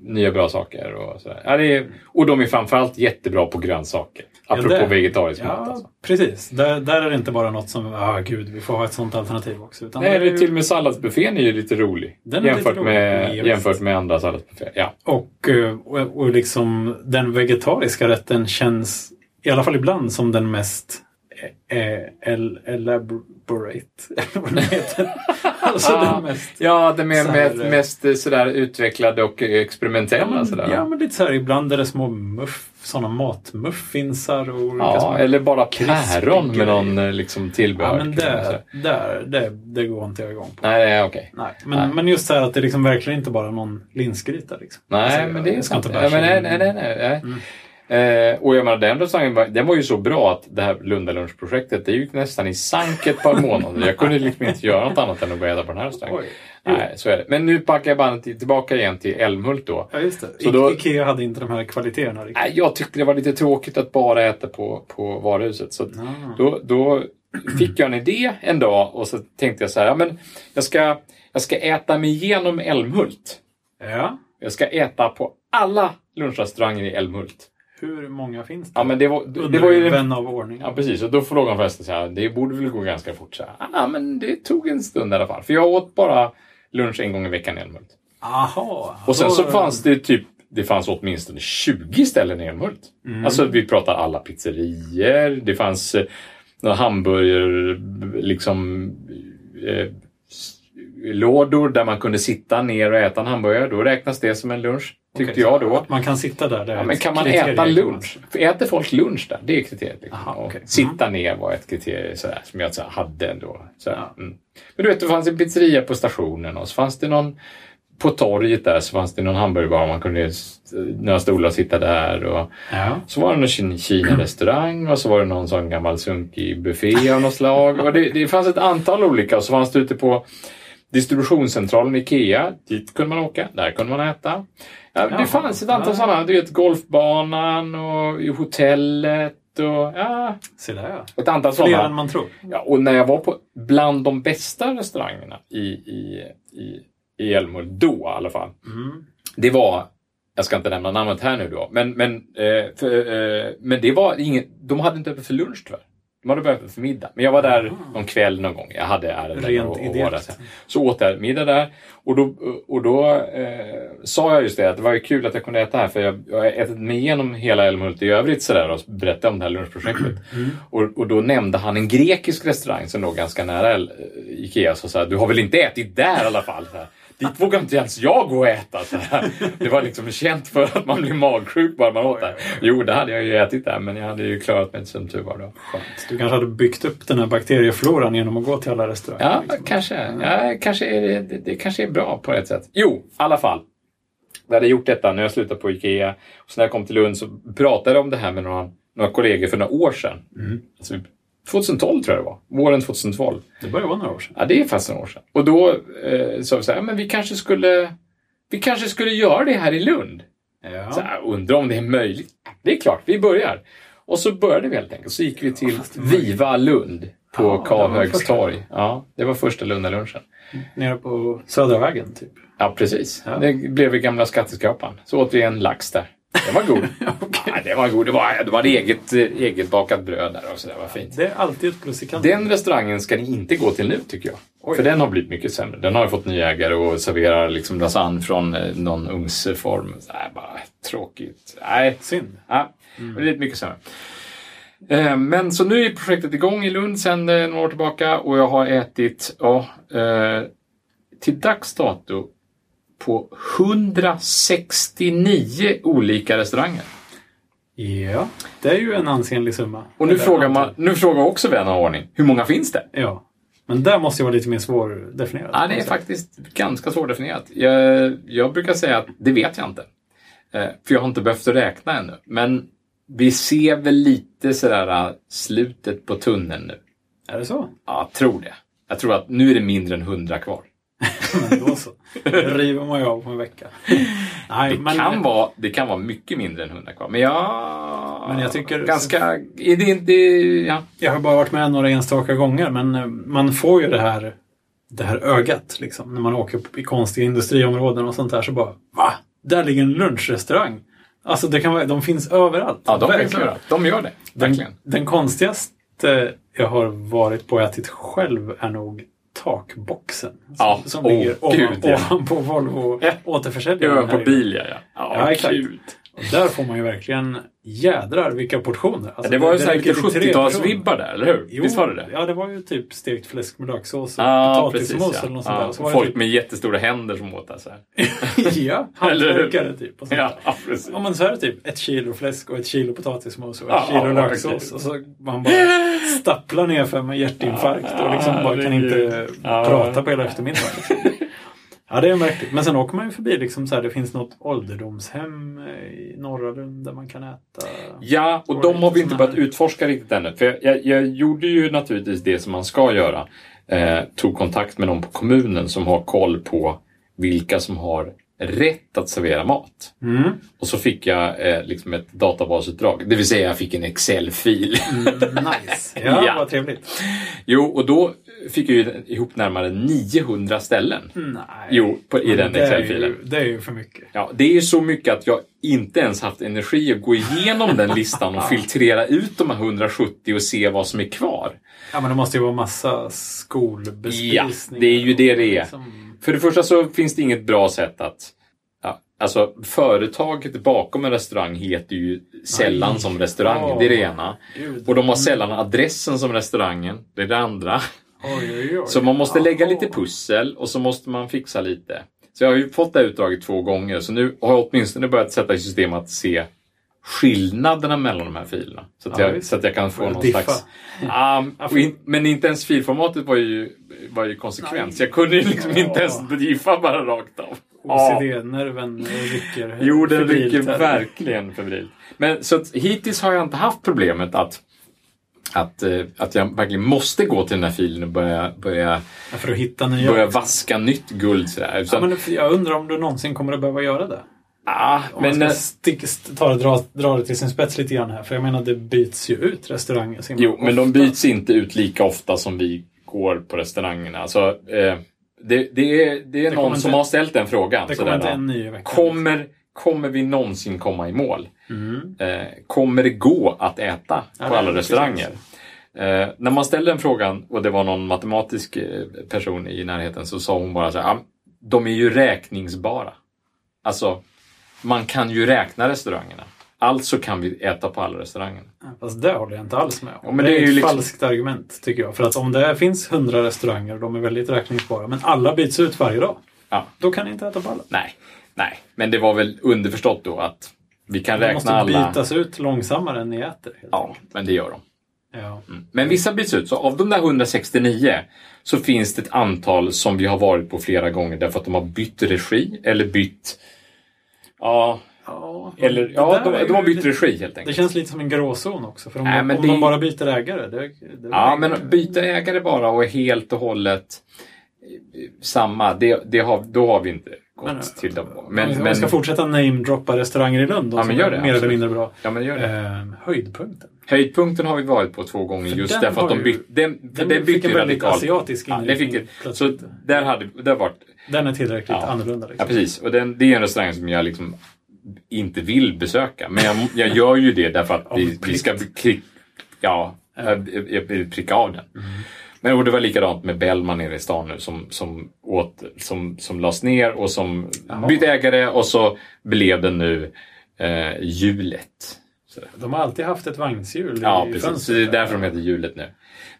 nya bra saker. Och, sådär. Ja, är, och de är framförallt jättebra på grönsaker. Apropå det- vegetarisk mat. Ja, Alltså. precis. Där, där är det inte bara något som, ah gud, vi får ha ett sånt alternativ också. Utan Nej, det ju- till och med salladsbuffén är ju lite rolig. Den är jämfört, lite rolig. med, Ja, jämfört med andra salladsbufféer. Ja. Och, eh, och, och liksom den vegetariska rätten känns i alla fall ibland som den mest eh, el, elaborate. Det alltså den mest... Ja, den är Så här, mest, eh, sådär utvecklade och experimentella. Ja, sådär. men, ja, men lite så här, ibland är det små muff, sådana matmuffinsar och olika Ja, små... eller bara päron med någon eh, liksom tillbehör. Ja, men det, sådär. där, det, det går inte jag igång på. Nej, okej. Nej. Men, Nej. men just så här att det liksom verkligen inte bara är någon linsgryta. Liksom. Nej, Alltså, men det är jag ska sant. inte Ja, men nej, nej. nej, nej. Mm. Eh, och jag menar, den restaurangen var, den var ju så bra att det här Lundalunchprojektet, det gick nästan i sank ett par månader. Jag kunde liksom inte göra något annat än att börja äta på den här restaurangen. Nej, så är det. Men nu packar jag bandet till- tillbaka igen till Älmhult då. Ja, just det. Så I- då- Ikea hade inte de här kvaliteterna riktigt. Nej, jag tyckte det var lite tråkigt att bara äta på, på varuhuset. Så Ah. då, då fick jag en idé en dag och så tänkte jag så här, ja, men jag ska, jag ska äta mig igenom Älmhult. Ja. Jag ska äta på alla lunchrestauranger i Älmhult. Hur många finns det? Ja, men det var, det, Undrar var ju vän av ordning. Ja, precis. Och då frågade förresten så här, det borde väl gå ganska fort. Så här, ah, men det tog en stund i alla fall. För jag åt bara lunch en gång i veckan i Älmhult. Aha. Och sen så fanns det typ, det fanns åtminstone 20 ställen i Älmhult. Mm. Alltså vi pratar alla pizzerior, det fanns eh, några hamburger, liksom eh, lådor där man kunde sitta ner och äta en hamburgare. Då räknas det som en lunch, tyckte Okej, jag då. Man kan sitta där. Det är Ja, men kan man äta lunch? Äter folk lunch där? Det är kriteriet. Liksom. Aha, Och okej. Mm. Sitta ner var ett kriterium sådär, som jag så hade ändå. Ja. mm. Men du vet, det fanns en pizzeria på stationen och så fanns det någon på torget där så fanns det någon hamburgerbar. Man kunde några stolar och sitta där. Och Ja. så var det någon Kin- Kina-restaurang och så var det någon sån gammal sunkig buffé av något slag. Och det, det fanns ett antal olika och så fanns det ute på distributionscentralen Ikea. Dit kunde man åka, där kunde man äta. Ja, det fanns ett antal Ja. sådana, du vet golfbanan och hotellet och ja, Se där ja. ett antal Fler än sådana. man tror. Ja, och när jag var på bland de bästa restaurangerna i, i, i, i Älmhult, då i alla fall, Mm. det var, jag ska inte nämna namnet här nu då, men, men, eh, för, eh, men det var inget, de hade inte öppet för lunch tyvärr. De hade öppet för middag. Men jag var där Aha. någon kväll någon gång. Jag hade ärenden Rent och, och var där. Så åt jag middag där och då, och då eh, sa jag just det att det var ju kul att jag kunde äta här för jag, jag har ätit mig igenom hela Älmhult i övrigt sådär och berättade om det här lunchprojektet. Mm. Och, och då nämnde han en grekisk restaurang som låg ganska nära El- Ikea. Så sa jag, du har väl inte ätit där i alla fall? Så här, Dit vågar inte ens jag gå och äta. Så här. Det var liksom känt för att man blir magsjuk bara man åt där. Jo, det hade jag ju ätit där, men jag hade ju klarat mig som tur var då. Skönt. Du kanske hade byggt upp den här bakteriefloran genom att gå till alla restauranger. Ja, liksom. kanske. Ja, kanske är det, det, det kanske är bra på ett sätt. Jo, i alla fall. Jag hade gjort detta när jag slutade på Ikea. Och så när jag kom till Lund så pratade jag om det här med några, några kollegor för några år sedan. Mm. Alltså, 2012 tror jag det var. Våren 2012. Det börjar vara några år sedan. Ja, det är fast några år sedan. Och då eh, sa vi så här, men vi kanske skulle vi kanske skulle göra det här i Lund. Ja. Så här, undrar om det är möjligt. Det är klart, vi börjar. Och så började vi helt enkelt. Så gick vi till Viva Lund på Ja, första. torg. Ja, det var första Lundalunchen. Nere på Södra vägen, typ. Ja, precis. Ja. Det blev vi gamla skatteskrapan. Så åt vi en lax där. Det var god. ja, det var god. Det var, det var eget, eh, eget bakat bröd där och så. Det var fint. Det är alltid ett plus i kanten. Den restaurangen ska ni inte gå till nu tycker jag. Oj. För den har blivit mycket sämre. Den har ju fått nya ägare och serverar liksom lasagne från eh, någon ugnsform. Så här, bara tråkigt. Nej, Synd. ja, det är lite mycket sämre. Eh, Men så nu är projektet igång i Lund sedan eh, några år tillbaka och jag har ätit ja, eh, till dags dato på 169 olika restauranger. Ja, det är ju en ansenlig summa. Och nu frågar, man, nu frågar också vän av ordning, hur många finns det? Ja. Men där måste ju vara lite mer svårdefinierat. Ja, det är faktiskt ganska svårdefinierat. Jag, jag brukar säga att det vet jag inte. Eh, För jag har inte behövt räkna ännu. Men vi ser väl lite sådär äh, slutet på tunneln nu. Är det så? Ja, jag tror det. Jag tror att nu är det mindre än 100 kvar. Men då så. Det river man ju av på en vecka. Nej, Det, men, kan vara, det kan vara mycket mindre än 100 kvar. Men jag... Men jag tycker- Ganska... Det inte... Ja. Jag har bara varit med några enstaka gånger, men eh, man får ju det här, det här ögat. Liksom, när man åker i konstiga industriområden och sånt där. Så bara, va? Där ligger en lunchrestaurang. Alltså, det kan vara, de finns överallt. ja, de finns överallt. De gör det. Den, Verkligen. den konstigaste jag har varit på och ätit själv är nog takboxen. Som, Ja, som ligger ovan, gud, ja. ovanpå Volvo Ja. återförsäljaren. Ja, här på bil, ja. Ja, ja, exakt. Där får man ju verkligen jädrar vilka portioner. Alltså, det var ju tre 70-talsvibbar där, eller hur? Jo, Visst var det det? Ja, det var ju typ stekt fläsk med löksås och Ja, potatismos precis. eller något Ja. sånt där. Ja. Så Folk typ, med jättestora händer som åt det. Så här. ja, hantverkare typ. Och sånt Ja, där. precis. Ja, men så är det typ ett kilo fläsk och ett kilo potatismos och ett Ja, kilo ja, löksås. Och så man bara stapplar ner för med hjärtinfarkt och liksom Ja, bara kan inte. Ja. prata på hela eftermiddagen. Ja, det är märkligt. Men sen åker man ju förbi liksom så här, det finns något ålderdomshem i Norra Lund där man kan äta. Ja, och de har vi inte börjat utforska riktigt ännu. För jag, jag, jag gjorde ju naturligtvis det som man ska göra. Eh, tog kontakt med någon på kommunen som har koll på vilka som har rätt att servera mat. Mm. Och så fick jag eh, liksom ett databasutdrag. Det vill säga jag fick en Excel-fil. Mm, nice. Ja, Ja. vad trevligt. jo, och då fick ju ihop närmare 900 ställen. Nej. Jo, på, i den Excel-filen. Det är ju för mycket. Ja, det är ju så mycket att jag inte ens haft energi att gå igenom den listan och filtrera ut de här 170 och se vad som är kvar. Ja, men det måste ju vara massa skolbespisningar. Ja, det är ju det det är. Liksom- För det första så finns det inget bra sätt att... Alltså företaget bakom en restaurang heter ju sällan Nej. som restaurangen. Det är det ena. Gud. Och de har sällan adressen som restaurangen. Det är det andra. Oj, oj, oj. Så man måste lägga lite pussel och så måste man fixa lite. Så jag har ju fått det här utdraget två gånger så nu har jag åtminstone börjat sätta i system att se skillnaderna mellan de här filerna. Så att, Ja, jag, så att jag kan få någon diffa. slags... Och in, men inte ens filformatet var ju, var ju. Så jag kunde ju liksom Ja. inte ens diffa bara rakt av. OCD-nerven rycker Jo, den rycker verkligen febrilt. Men så att, hittills har jag inte haft problemet att, att, eh, att jag verkligen måste gå till den här filen och börja, börja, Ja, för att hitta nya. börja vaska nytt guld. Sådär. Ja, Utan, men jag undrar om du någonsin kommer att behöva göra det. ah, Om men, man ska stick, ta det, dra, dra det till sin spets lite grann här. För jag menar, det byts ju ut restauranger. så jo, men de ofta. byts inte ut lika ofta som vi går på restaurangerna. Alltså, eh, det, det är, det är kommer någon inte- som har ställt den frågan. Det sådär, kommer inte va? en ny i veckan. kommer, kommer vi någonsin komma i mål? Mm. Eh, kommer det gå att äta Ja, på alla restauranger? Eh, när man ställde den frågan och det var någon matematisk eh, person i närheten så sa hon bara så här, "Ah, de är ju räkningsbara. Alltså, man kan ju räkna restaurangerna. Alltså kan vi äta på alla restauranger. Fast det håller jag inte alls med om. Ja, men det, det är är ett liksom- falskt argument, tycker jag. För att om det finns hundra restauranger och de är väldigt räkningsbara, men alla byts ut varje dag. Ja. Då kan ni inte äta på alla. Nej, nej, men det var väl underförstått då att vi kan De räkna måste alla. bytas ut långsammare än ni äter. Ja, men det gör de. Ja. Mm. Men vissa byts ut. Så av de där 169 så finns det ett antal som vi har varit på flera gånger därför att de har bytt regi eller bytt... Ja, Ja, Eller, det ja, de, de har bytt lite- regi helt Det enkelt. känns lite som en gråzon också. För om, Nej, de, om det- de bara byter ägare. Det, det Ja, men byta ägare bara och helt och hållet eh, samma, det, det har, då har vi inte gått Men, till dem. Men, Men, men, ska fortsätta namedroppa restauranger i Lund. Ja, men gör det, Mer eller mindre bra. ja, men gör det. Eh, höjdpunkten. Höjdpunkten har vi varit på två gånger För just därför att de bytte, den, Den, den fick en väldigt asiatisk Ja, den inriktning. fick, så där hade, där varit, Den är tillräckligt Ja. annorlunda. ja Liksom. precis, och den, det är en restaurang som jag liksom inte vill besöka. Men jag, jag gör ju det därför att vi, vi ska kri- ja, pricka av den. Men och det var likadant med Bellman nere i stan nu som, som, åt, som, som lades ner och som Jaha. bytte ägare och så blev den nu eh, hjulet. De har alltid haft ett vagnshjul Ja, i precis. Så fönstret. det är därför de heter hjulet nu.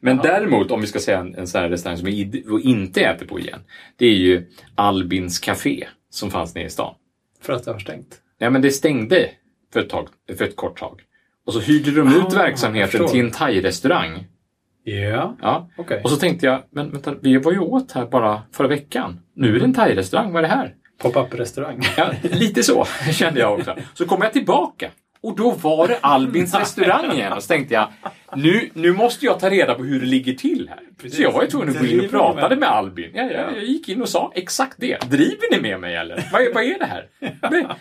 Men däremot, om vi ska säga en, en sån här restaurang som vi inte äter på igen. Det är ju Albins Café som fanns nere i stan. För att det har stängt. Ja, men det stängde för ett, tag, för ett kort tag. Och så hyrde de ut Ah, verksamheten till en thai-restaurang. Ja, Ja. okej. Och så tänkte jag, men vänta, vi var ju åt här bara förra veckan. Nu är det en thai-restaurang, vad är det här? Pop-up restaurang. Ja, lite så kände jag också. Så kom jag tillbaka och då var det Albins restaurang igen. Och så tänkte jag, nu, nu måste jag ta reda på hur det ligger till här. Precis. Så jag var ju tvungen att gå in och pratade ni med? Albin. Ja, ja, jag gick in och sa exakt det. Driver ni med mig eller? Vad är, vad är det här?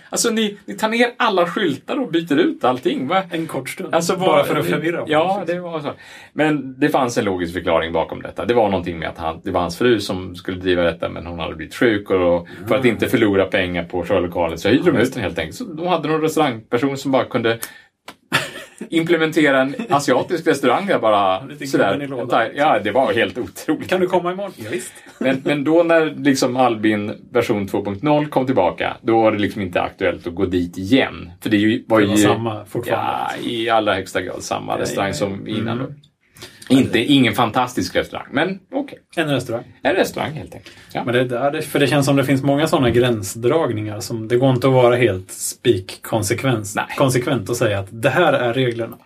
Alltså ni, ni tar ner alla skyltar och byter ut allting. Vad, En kort stund. Alltså, vad- Bara för att förvirra. Ja, det var så. Men det fanns en logisk förklaring bakom detta. Det var någonting med att han, det var hans fru som skulle driva detta men hon hade blivit sjuk och för att inte förlora pengar på körlokalen så hyrde de ut den helt enkelt. Så de hade någon restaurangperson som bara kunde implementera en asiatisk restaurang där bara Lite sådär. gubben i lådan. Ja, det var helt otroligt. Kan du komma imorgon? Ja, visst. Men, men då när liksom Albin version 2.0 kom tillbaka, då var det liksom inte aktuellt att gå dit igen. För det är ju- var Det ju var samma fortfarande. Ja, i allra högsta grad samma restaurang ja, ja. som innan. Mm. Inte, ingen fantastisk restaurang, men okej. En restaurang. En restaurang helt enkelt. Ja. Men det, för det känns som det finns många sådana gränsdragningar. Som, det går inte att vara helt spik-konsekvent konsekvent och säga att det här är reglerna.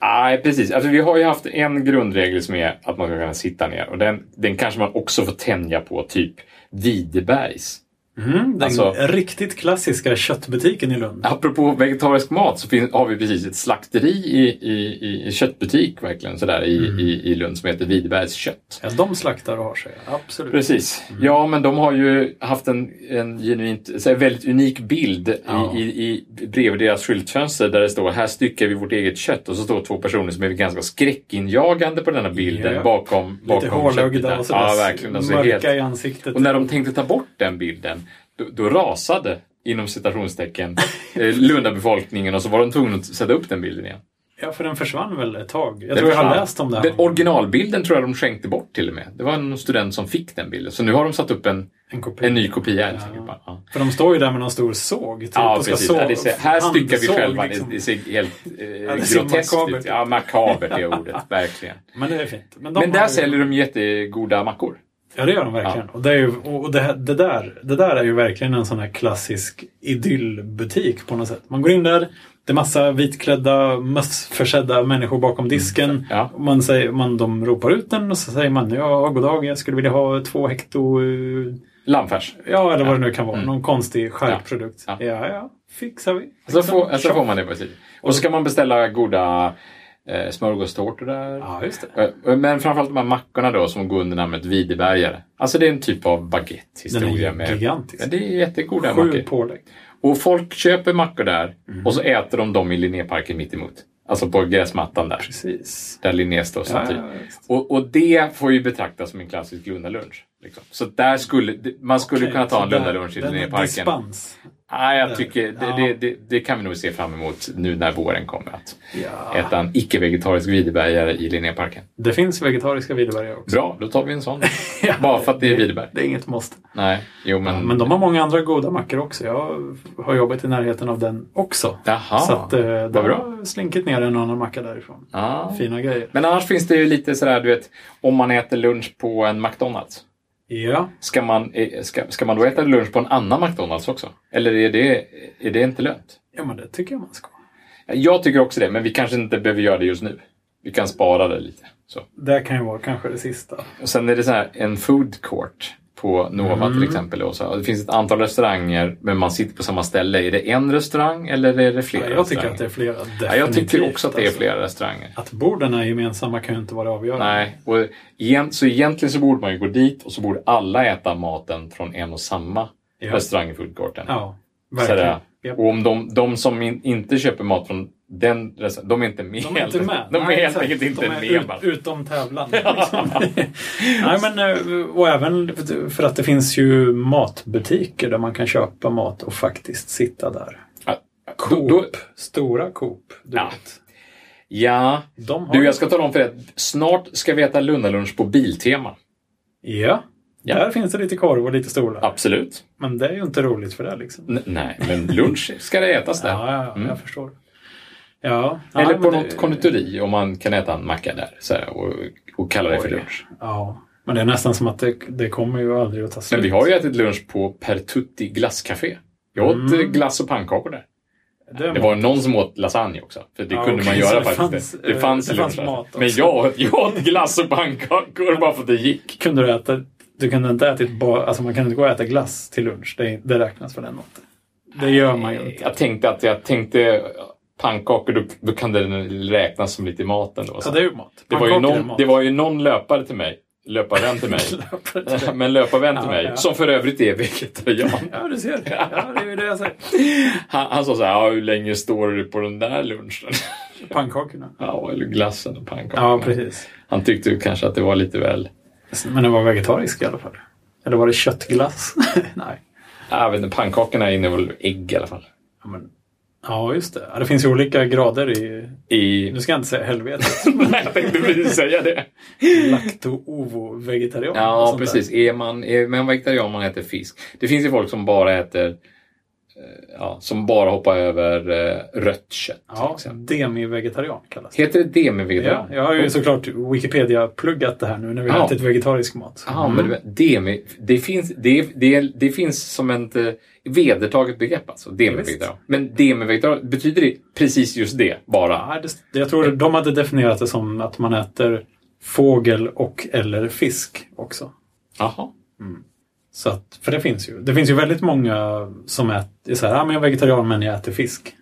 Nej, precis. Alltså, vi har ju haft en grundregel som är att man ska kunna sitta ner. Och den, den kanske man också får tänja på, typ Videbergs. Mm, den Alltså- riktigt klassiska köttbutiken i Lund. Apropå vegetarisk mat så finns, har vi precis ett slakteri i, i, i köttbutik verkligen sådär i, Mm. i, i Lund som heter Videbergs kött. Ja, de slaktar och har sig. Absolut. Precis. Mm. Ja, men de har ju haft en, en genuint, så här, väldigt unik bild Ja. i, i, i, bredvid deras skyltfönster där det står här styckar vi vårt eget kött och så står två personer som är ganska skräckinjagande på denna bilden Ja. bakom, Lite bakom hårlögda köttbitarna. och sådär Ja, verkligen. Alltså, mörka helt, i ansiktet. och när de tänkte ta bort den bilden, då, då rasade inom citationstecken eh, Lundabefolkningen och så var de tvungna att sätta upp den bilden igen. Ja, för den försvann väl ett tag. Jag Den tror jag har försvann. läst om det. Den originalbilden tror jag de skänkte bort till och med. Det var en student som fick den bilden. Så nu har de satt upp en, En, kopia. en ny kopia Ja. bara. Ja. För de står ju där med någon stor såg. Typ, Ja, och precis. så- Ja, ser, här styckar vi själva. liksom. Det, det ser helt eh, det ser groteskt makabert ut. Ja, makabert är ordet, verkligen. Men det är fint. Men, Men där ju- säljer de jättegoda mackor. Ja, det gör de verkligen. Och, det, är ju, och det, det, där, det där är ju verkligen en sån här klassisk idyllbutik på något sätt. Man går in där, det är massa vitklädda, mössförsedda människor bakom disken. Ja. Och Man säger, man, de ropar ut den och så säger man ja, god dag, jag skulle vilja ha två hekto... eh, Lammfärs. Ja, eller vad det nu kan vara. Mm. Någon konstig skärpprodukt. Ja. Ja. ja, fixar vi. Så får, så Tjoff. får man det på tid. Och så kan man beställa goda eh, smörgåstårtor där. Ja, just det. Eh, Men framförallt de här mackorna då som går under namnet Videbergare. Alltså det är en typ av Den är baguette-historia. med... gigantisk. Ja, det är jättegoda Sju mackor. pålägg. Och folk köper mackor där Mm. och så äter de dem i Linnéparken mitt emot. Alltså på gräsmattan där. Precis. Där Linné står Ja, staty. ja, visst. Och, och det får ju betraktas som en klassisk Lundalunch. Liksom. Så där skulle, man skulle Okej, kunna ta en Lundalunch i Linnéparken. Dispens. Nej, jag tycker det, Ja. det, det, det kan vi nog se fram emot nu när våren kommer. Att Ja. äta en icke-vegetarisk videbergare i Linnéparken. Det finns vegetariska videbergare också. Bra, då tar vi en sån. Ja, Bara för att det är videberg. Det är inget måste. Nej, jo men... Men de har många andra goda mackor också. Jag har jobbat i närheten av den också. Jaha, så att, eh, det har slinkit ner en annan macka därifrån. Ja. Fina grejer. Men annars finns det ju lite sådär, du vet, om man äter lunch på en McDonalds. Ja, Ska man, eh, ska, ska man då äta lunch på en annan McDonalds också? Eller är det, är det inte lönt? ja men det tycker jag man ska. Jag tycker också det, men vi kanske inte behöver göra det just nu. Vi kan spara det lite. Så. Det kan ju vara kanske det sista. Och sen är det så här, en food court på Nova Mm. till exempel. Och så. Det finns ett antal restauranger men man sitter på samma ställe. Är det en restaurang eller är det flera Ja, jag tycker att det är flera. ja, jag tycker också att det är alltså. flera restauranger. Att borden är gemensamma kan ju inte vara avgörande. Nej, och igen, så egentligen så borde man ju gå dit och så borde alla äta maten från en och samma Ja. restaurang i food courten. Ja, verkligen. där. Japp. Och om de, de som in, inte köper mat från den de är inte med. De är inte med. De är Nej, helt enkelt inte med. ut, bara. utom tävlan. liksom. Nej, men, eh, och även för att det finns ju matbutiker där man kan köpa mat och faktiskt sitta där. Ja, Coop, då, stora Coop, du Ja. vet. ja, du jag ska tala om för dig snart ska vi äta Lundalunch på Biltema. Ja, Ja. där finns det lite korv och lite stolar. Absolut. Men det är ju inte roligt för det liksom. N- nej, men lunch ska det ätas där. Ja, ja, ja Mm. jag förstår. Ja, Eller ja, på något det- konditori om man kan äta en macka där så här, och, och kalla det för lunch. Ja, men det är nästan som att det, det kommer ju aldrig att ta slut. Men vi har ju ätit lunch på Per Tutti glasscafé. Jag åt Mm. eh, glass och pannkakor där. Det, Det var någon som åt lasagne också. För det Ja, kunde man okej, så göra det faktiskt. fanns, det eh, fanns, det fanns mat alltså. Men också. jag, jag åt glass och pannkakor bara för att det gick. kunde du äta, du kunde inte ätit bara, alltså man kan inte gå och äta glass till lunch. Det, det räknas väl ändå inte? Det gör man ju inte. Jag tänkte att jag tänkte pannkakor, då, då kan det räknas som lite i maten. Då, Ja, det är ju mat. det, var ju någon, mat. det var ju någon löpare till mig, löparvän till mig, men löparvän till Ja, mig, ja. som för övrigt är vegetarian. Ja, du ser. Ja, det är det jag säger. Han, han sa så här, ja, hur länge står du på den där lunchen? Pannkakorna. Ja, eller glassen och pannkakorna. Ja, precis. Han tyckte ju kanske att det var lite väl... Men den var vegetarisk i alla fall. Eller var det köttglass? Nej. Jag vet inte, pannkakorna innehåller ägg i alla fall. Ja, men, ja, just det. Det finns ju olika grader i... I... Nu ska jag inte säga helvetet. Nej, jag tänkte precis säga det. Lacto-ovo-vegetarian. och Ja, precis. Är man, är man vegetarian man äter fisk. Det finns ju folk som bara äter... eh, Ja, som bara hoppar över eh, rött kött. Ja, demi-vegetarian kallas det. Heter det demi-vegetarian? Ja, jag har ju såklart Wikipedia-pluggat det här nu när vi har Ja. ätit vegetarisk mat. Ja, men det, demi, det, finns, det, det, det finns som ett eh, vedertaget begrepp alltså. Demi-vegetarian. Men demi-vegetarian, betyder det precis just det? Bara? Nej, det, jag tror de hade definierat det som att man äter fågel och eller fisk också. Jaha. Så att, för det finns ju. Det finns ju väldigt många som äter så här, ah, men jag är vegetarian men jag äter fisk.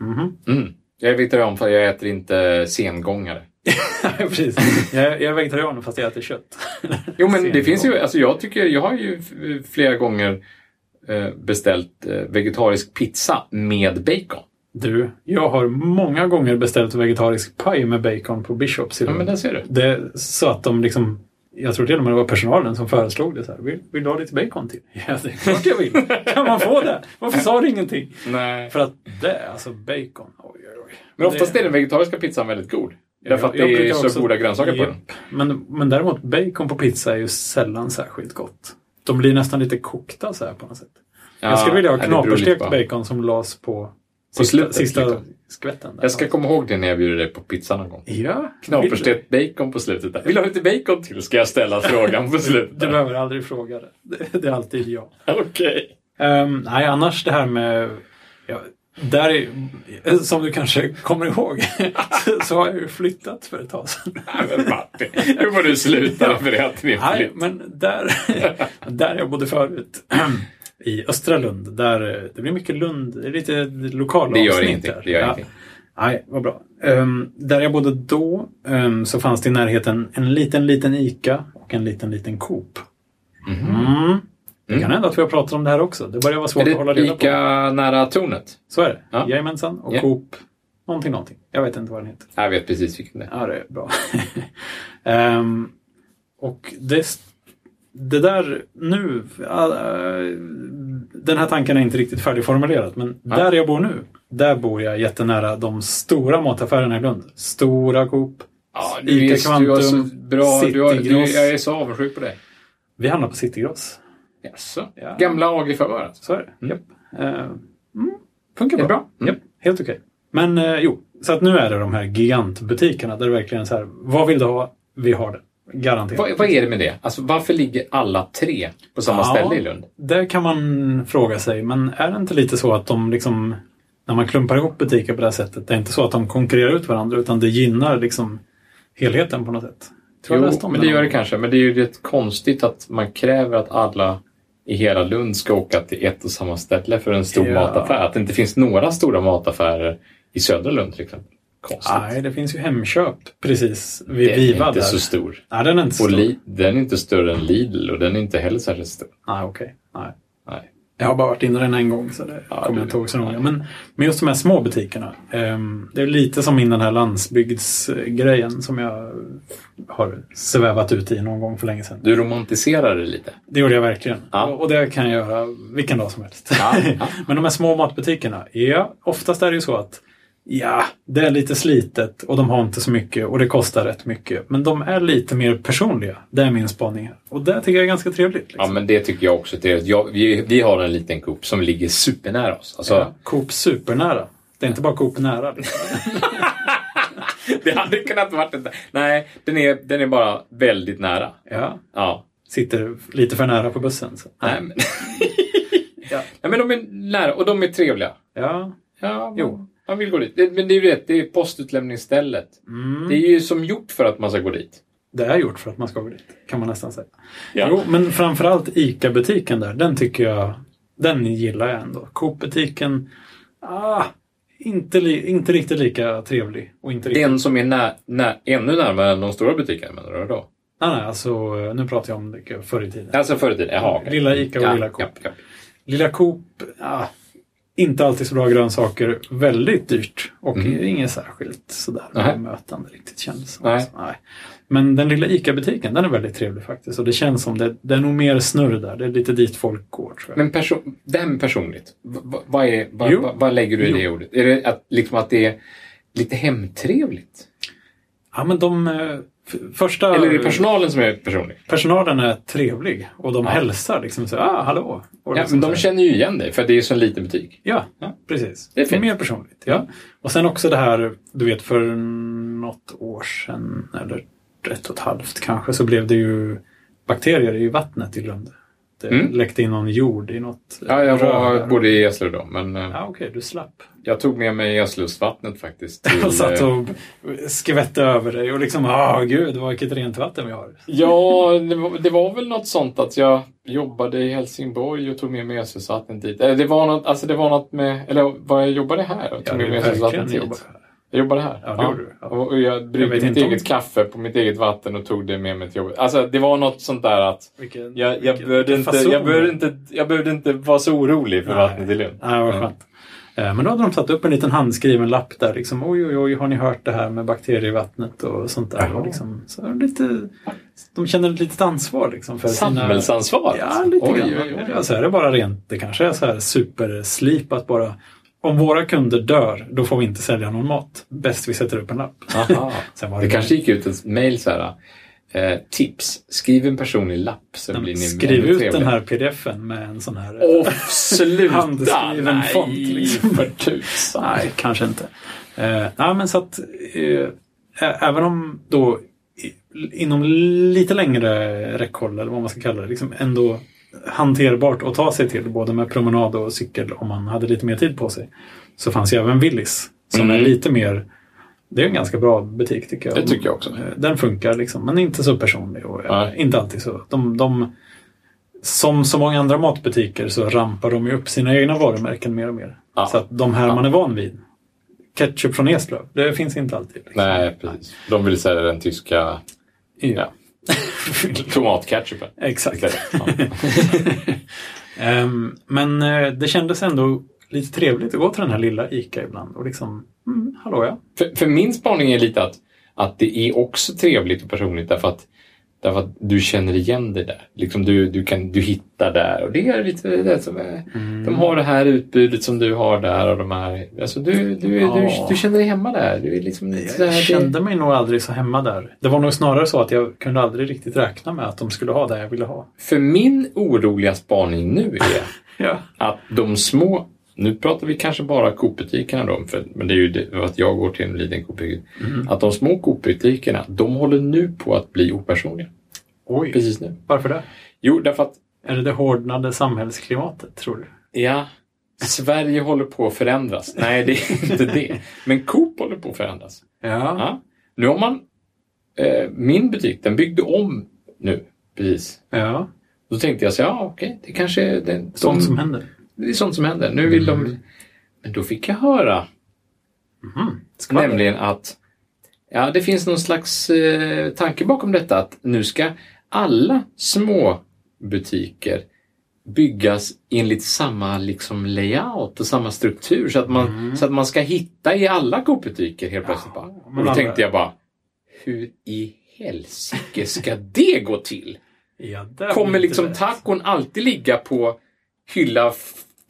Mhm. Mm. Jag är vegetarian för jag äter inte sengångare. Precis. Jag, är- jag är vegetarian fast jag äter kött. Jo, men det finns ju, alltså jag tycker, jag har ju flera gånger beställt eh, vegetarisk pizza med bacon. Du, jag har många gånger beställt vegetarisk paj med bacon på Bishops Ja, men där ser du. Det så att de liksom jag tror till och med det var personalen som föreslog det. Så här, vill, vill du ha lite bacon till? Ja, det är klart jag vill. Kan man få det? Varför sa du ingenting? Nej. För att det, alltså bacon. Oj, oj, oj. Men oftast är den vegetariska pizzan väldigt god. Därför att Jag det är så också- goda grönsaker på Japp. den. Men, men däremot bacon på pizza är ju sällan särskilt gott. De blir nästan lite kokta så här på något sätt. jag skulle vilja ha knaperstekt bacon som lades på, sista, slutet, sista liksom. skvätten. där. Jag ska komma ihåg det när jag bjuder dig på pizza någon gång. Ja, Knaperstekt bacon på slutet. Där. Vill du ha lite bacon till? Ska jag ställa frågan på slutet. Du behöver aldrig fråga det. Det, det är alltid ja. Okej. Ehm, nej, annars det här med... Ja, där är, som du kanske kommer ihåg så har jag ju flyttat för ett tag sedan. Nej, men Martin, nu får du sluta till din Nej, men där, där jag bodde förut. I Östra Lund. Där, det blir mycket Lund. Det är lite lokala Det gör avsnitt ingenting. där. Det gör Ja. ingenting. Nej, vad bra. Ehm, där jag bodde då ehm, så fanns det i närheten en liten, liten ICA och en liten, liten Coop. Mm. Det kan hända att vi har pratat om det här också. Det börjar vara svårt Är att hålla det reda på. lika nära tornet? Så är det. Ja. Jajamensan. Och Ja. Coop. Någonting, någonting. Jag vet inte vad den heter. Jag vet precis vilken det är. Ja, det är bra. Ehm, och det, det där nu... äh, den här tanken är inte riktigt färdigformulerad, men där jag bor nu, där bor jag jättenära de stora mataffärerna i Lund. Stora Coop. Ja, Ica är, du har så Kvantum, bra... Du har, du, jag är så avundsjuk på dig. Vi handlar på Citygross. Jaså? Ja. Gamla AG-förvar alltså? Så är det. Mm. Eh, mm, funkar bra. bra. Mm. Japp, helt okej. Men eh, jo, så att nu är det de här gigantbutikerna där det verkligen är så här, vad vill du ha? Vi har det. Garanterat. Vad, vad är det med det? Alltså, varför ligger alla tre på samma Ja. ställe i Lund? Det kan man fråga sig, men är det inte lite så att de liksom när man klumpar ihop butiker på det här sättet, det är inte så att de konkurrerar ut varandra utan det gynnar liksom helheten på något sätt. Tror Jo, men det gör det kanske. Men det är ju rätt konstigt att man kräver att alla i hela Lund ska åka till ett och samma ställe för en stor Ja. mataffär. Att det inte finns några stora mataffärer i södra Lund till exempel. Konstigt. Nej, det finns ju Hemköp precis vid den Viva är inte där. så stor. Nej, den är inte så stor. Li- den är inte större än Lidl och den är inte heller särskilt stor. Nej, okej. Nej. Jag har bara varit inne den en gång så det Ja, kommer jag inte ihåg så noga. Men, men just de här små butikerna. ehm, det är lite som in den här landsbygdsgrejen som jag har svävat ut i någon gång för länge sedan. Du romantiserar det lite. Det gjorde jag verkligen. Ja. Och, och det kan jag göra vilken dag som helst. Ja. Men de här små matbutikerna, ja, oftast är det ju så att ja, det är lite slitet och de har inte så mycket och det kostar rätt mycket. Men de är lite mer personliga. Det är min spaning. Och det tycker jag är ganska trevligt. Liksom. Ja, men det tycker jag också. Är, jag, vi, vi har en liten Coop som ligger supernära oss. Alltså, Ja, Coop supernära. Det är inte bara Coop nära. Liksom. det hade kunnat varit det. Nej, den är, den är bara väldigt nära. Ja, Ja. sitter lite för nära på bussen. Så. Nej, men, Ja. Nej, men de är nära och de är trevliga. Ja. Ja, Jo. Man vill gå dit. Det, men det är ju rätt, det är postutlämningsstället. Mm. Det är ju som gjort för att man ska gå dit. Det är gjort för att man ska gå dit, kan man nästan säga. Ja. Jo, men framförallt ICA-butiken där, den tycker jag, den gillar jag ändå. Coop-butiken, ah, inte, li, inte riktigt lika trevlig. Och inte riktigt, Den som är nä, nä, ännu närmare än de stora butikerna menar du då? nej, nej, alltså nu pratar jag om det förr i tiden. Alltså förr i tiden? Jaha, okej. Lilla Ica och ja, lilla Coop. Ja, ja. Lilla Coop, ah, inte alltid så bra grönsaker, väldigt dyrt och Mm. inget särskilt sådär Nej. bemötande riktigt känns det som. Nej. Nej. Men den lilla ICA-butiken, den är väldigt trevlig faktiskt och det känns som det, det är nog mer snurr där. Det är lite dit folk går tror jag. Men perso- med personligt, vad, är, vad, Jo. vad, vad lägger du i Jo. det ordet? Är det att, liksom att det är lite hemtrevligt? Ja, men de eh, första... Eller är det personalen som är personlig? Personalen är trevlig och de Ja. hälsar liksom så ah, hallå. Och Ja, liksom men de känner ju igen dig, för det är ju så en liten butik. Ja, Ja. precis. Det är fint. Mer personligt. Ja. Och sen också det här, du vet för något år sedan, eller ett och ett halvt kanske, så blev det ju bakterier i vattnet i Lund. Det Mm. läckte in någon jord i något Ja, jag var både i Eslöv då, men eh, Ja, okej, du slapp. jag tog med mig Eslövsvattnet faktiskt. Till, Och satt eh, och skvätte över dig och liksom, ah gud, vilket rent vatten vi har. Ja, det var, det var väl något sånt att jag jobbade i Helsingborg och tog med mig Eslövsvattnet dit. Eh, Det var något, alltså det var något med, eller vad jag jobbade här och tog med mig Eslövsvattnet dit. Jag jobbade här. Ja, det gjorde du. Ja. Och jag bryggde mitt eget kaffe på mitt eget vatten och tog det med mig till jobbet. Alltså det var något sånt där att Vilken, jag, jag, vilken- behövde, vilken inte, jag, behövde inte, jag behövde inte vara så orolig för Nej. vattnet i Lund. Nej, vad skönt. Eh, Men då hade de satt upp en liten handskriven lapp där. Liksom, oj, oj, oj, har ni hört det här med bakterier i vattnet och sånt där. Och liksom, så lite, de känner ett litet ansvar liksom, för sina... Samhällsansvar? Ja, lite oj, grann. oj, oj. Alltså, är det bara rent, det kanske är så här superslipat bara. Om våra kunder dör, då får vi inte sälja någon mat. Bäst vi sätter upp en lapp. Sen var Det kanske gick ut ett mejl så här. Eh, tips, skriv en personlig lapp så blir ni Skriv ut trevligare. den här pdfen med en sån här... Åh, sluta! Handskriven Nej, font, liksom. för tusan. Nej, kanske inte. Eh, nej, men så att eh, även om då inom lite längre räckhåll, eller vad man ska kalla det, liksom ändå hanterbart att ta sig till både med promenad och cykel om man hade lite mer tid på sig. Så fanns ju även Willys som Mm. är lite mer det är en ganska bra butik tycker jag. Det tycker jag också. Eh, Den funkar liksom, men inte så personlig och eh, Nej. inte alltid så. De, de, som så många andra matbutiker så rampar de ju upp sina egna varumärken mer och mer. Ja. Så att de här Ja. man är van vid. Ketchup från Eslöv, det finns inte alltid. liksom. Nej, precis. De vill sälja den tyska Ja. tomatketchupen. Exakt. Ehm, men eh, det kändes ändå lite trevligt att gå till den här lilla ICA ibland och liksom, mm, hallå ja. För, för min spaning är lite att, att det är också trevligt och personligt därför att, därför att du känner igen dig där. Liksom du, du, kan, du hittar där och det är lite det som är, De har det här utbudet som du har där och de här... Alltså du, du, du, Ja. du, känner dig hemma där. Du är liksom Jag kände mig nog aldrig så hemma där. Det var nog snarare så att jag kunde aldrig riktigt räkna med att de skulle ha det jag ville ha. det, För min oroliga spaning nu är Ja. att de små... Nu pratar vi kanske bara Coop-butikerna då, för, men det är ju det, att jag går till en liten Coop-butik. Mm. Att de små Coop-butikerna, de håller nu på att bli opersonliga. Oj, Precis nu. varför det? Jo, därför att Är det det hårdnande samhällsklimatet, tror du? Ja, Sverige håller på att förändras. Nej, det är inte det. Men Coop håller på att förändras. Ja. Ja. Nu har man eh, min butik, den byggde om nu precis. Ja, Då tänkte jag så ja okej, det kanske är sånt som händer. Det är sånt som händer. Nu vill de... Men då fick jag höra. Skvaller. nämligen att ja, det finns någon slags eh, tanke bakom detta att nu ska alla små butiker byggas enligt samma liksom layout och samma struktur så att man, så att man ska hitta i alla Coop-butiker helt plötsligt. Mm. Men Och då tänkte jag bara, hur i helsike ska det gå till? Ja, Kommer liksom rätt. tacon alltid ligga på hylla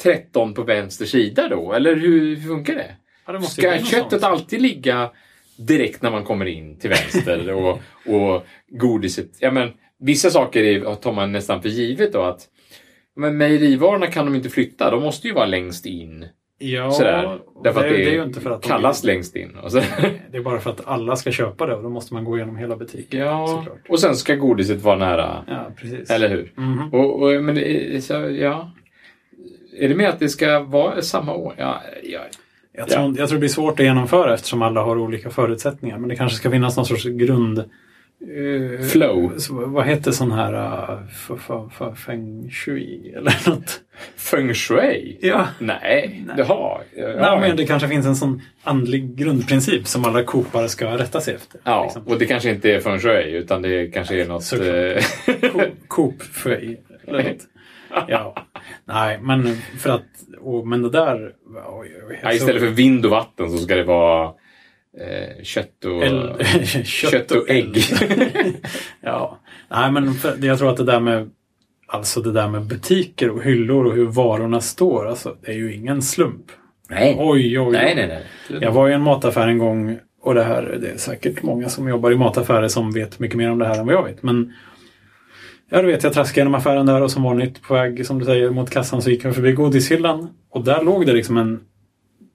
13 på vänster sida då? Eller hur hur funkar det? Ja, det Ska köttet alltid ligga direkt när man kommer in till vänster och, och godiset? Ja, men, vissa saker är, tar man nästan för givet då att men mejerivarorna kan de inte flytta, de måste ju vara längst in. Ja, Sådär. Därför det, att det, det är ju inte för att de- kallas längst in. Det är bara för att alla ska köpa det och då måste man gå igenom hela butiken. ja, såklart. och sen ska godiset vara nära. Ja, precis. Eller hur? Mhm. Och, och, men är, så, ja. Är det med att det ska vara samma år? Ja, ja. Jag, tror, jag tror det blir svårt att genomföra eftersom alla har olika förutsättningar. Men det kanske ska finnas någon sorts grund... eh, Flow. så, vad heter sån här... Uh, feng shui eller något? Feng shui? Ja. Nej, Nej. det har. Ja, Nej, men det kanske finns en sån andlig grundprincip som alla kopare ska rätta sig efter. ja. liksom. och det kanske inte är feng shui utan det kanske är något... Eh, Ko- Coop-fui. eller något. Ja. Nej, men för att... Och, men det där... Oj, oj, ja, istället för vind och vatten så ska det vara eh, kött och... Eld, Kött och ägg. ja. Nej, men för, jag tror att det där med Alltså det där med butiker och hyllor och hur varorna står. Alltså, det är ju ingen slump. nej. Oj, oj, oj. nej, nej, nej. Jag var i en mataffär en gång och det här, det är säkert många som jobbar i mataffärer som vet mycket mer om det här än vad jag vet. Men ja, du vet, jag traskade genom affären där och som vanligt på väg, som du säger, mot kassan så gick jag förbi godishyllan. Och där låg det liksom en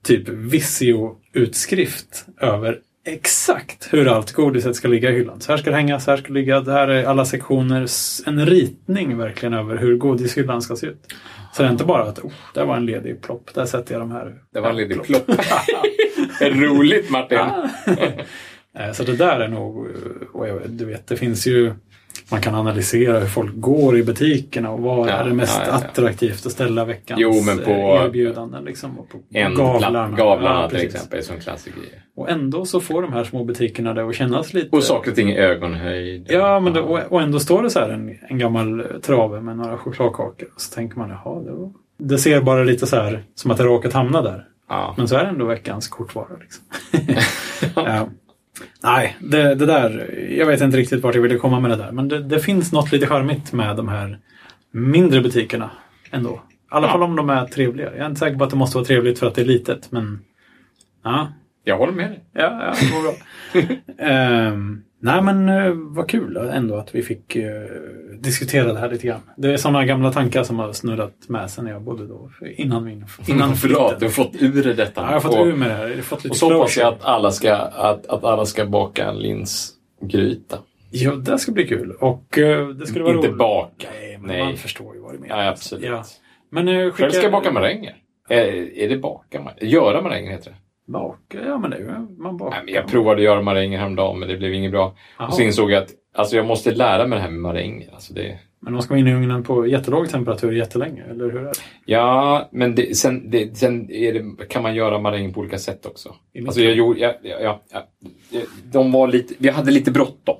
typ Visio-utskrift över exakt hur allt godiset ska ligga i hyllan. Så här ska det hänga, så här ska det ligga, det här är alla sektioner. En ritning verkligen över hur godishyllan ska se ut. Så det är inte bara att oh, där var en ledig plopp, där sätter jag de här. Det var en liten plopp. Roligt Martin! Eh, Så det där är nog, eh, du vet, det finns ju man kan analysera hur folk går i butikerna och vad Ja, är det mest ja, ja, attraktivt att ställa veckans Jo, men på- eh, erbjudanden. Liksom, och på, En gavlarna. gavlarna till exempel som klassiker. Och ändå så får de här små butikerna det att kännas lite... Och saker och ting i ögonhöjd. Ja, men det, och, och ändå står det så här en, en gammal trave med några chokladkakor. Och så tänker man, jaha, det, var... det ser bara lite så här som att det råkat hamna där. Men så är det ändå veckans kortvara. Liksom. ja. Nej, det, det där, jag vet inte riktigt vart jag ville komma med det där. Men det, det finns något lite charmigt med de här mindre butikerna ändå. I alla Ja. fall om de är trevliga. Jag är inte säker på att det måste vara trevligt för att det är litet, men ja, Jag håller med dig. ja, ja det går bra. Ehm, nej, men uh, vad kul ändå att vi fick eh, diskutera det här lite grann. Det är sådana gamla tankar som har snurrat med sen jag bodde då, innan min Innan flytten. du har fått ur detta. Ja, jag har fått och, ur med det här. Jag har fått lite och så hoppas jag att alla ska, att, att alla ska baka en linsgryta. Ja, det ska bli kul. Och eh, det skulle vara Inte roligt. baka. Nej, men Nej. man förstår ju vad du menar. Ja, absolut. Ja. Men skicka... Själv ska jag baka maränger. Är, är det baka? Göra maränger heter det. Baka? Ja, men det är. Man bakar. Nej, men jag provade att göra maränger häromdagen men det blev inget bra. Jaha. Och så insåg jag att alltså, jag måste lära mig det här med maränger. Alltså, det, Men de ska vara inne i ugnen på jättelåg temperatur jättelänge, eller hur är det? Ja, men det, sen, det, sen det, kan man göra maräng på olika sätt också. Alltså jag gjorde, ja, ja, ja, de var lite, vi hade lite bråttom.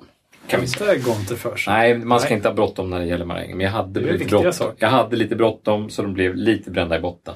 Kan vi säga. Det går inte för sig. Nej, man ska Nej. inte ha bråttom när det gäller maräng. Men jag hade, lite bråttom. jag hade lite bråttom så de blev lite brända i botten.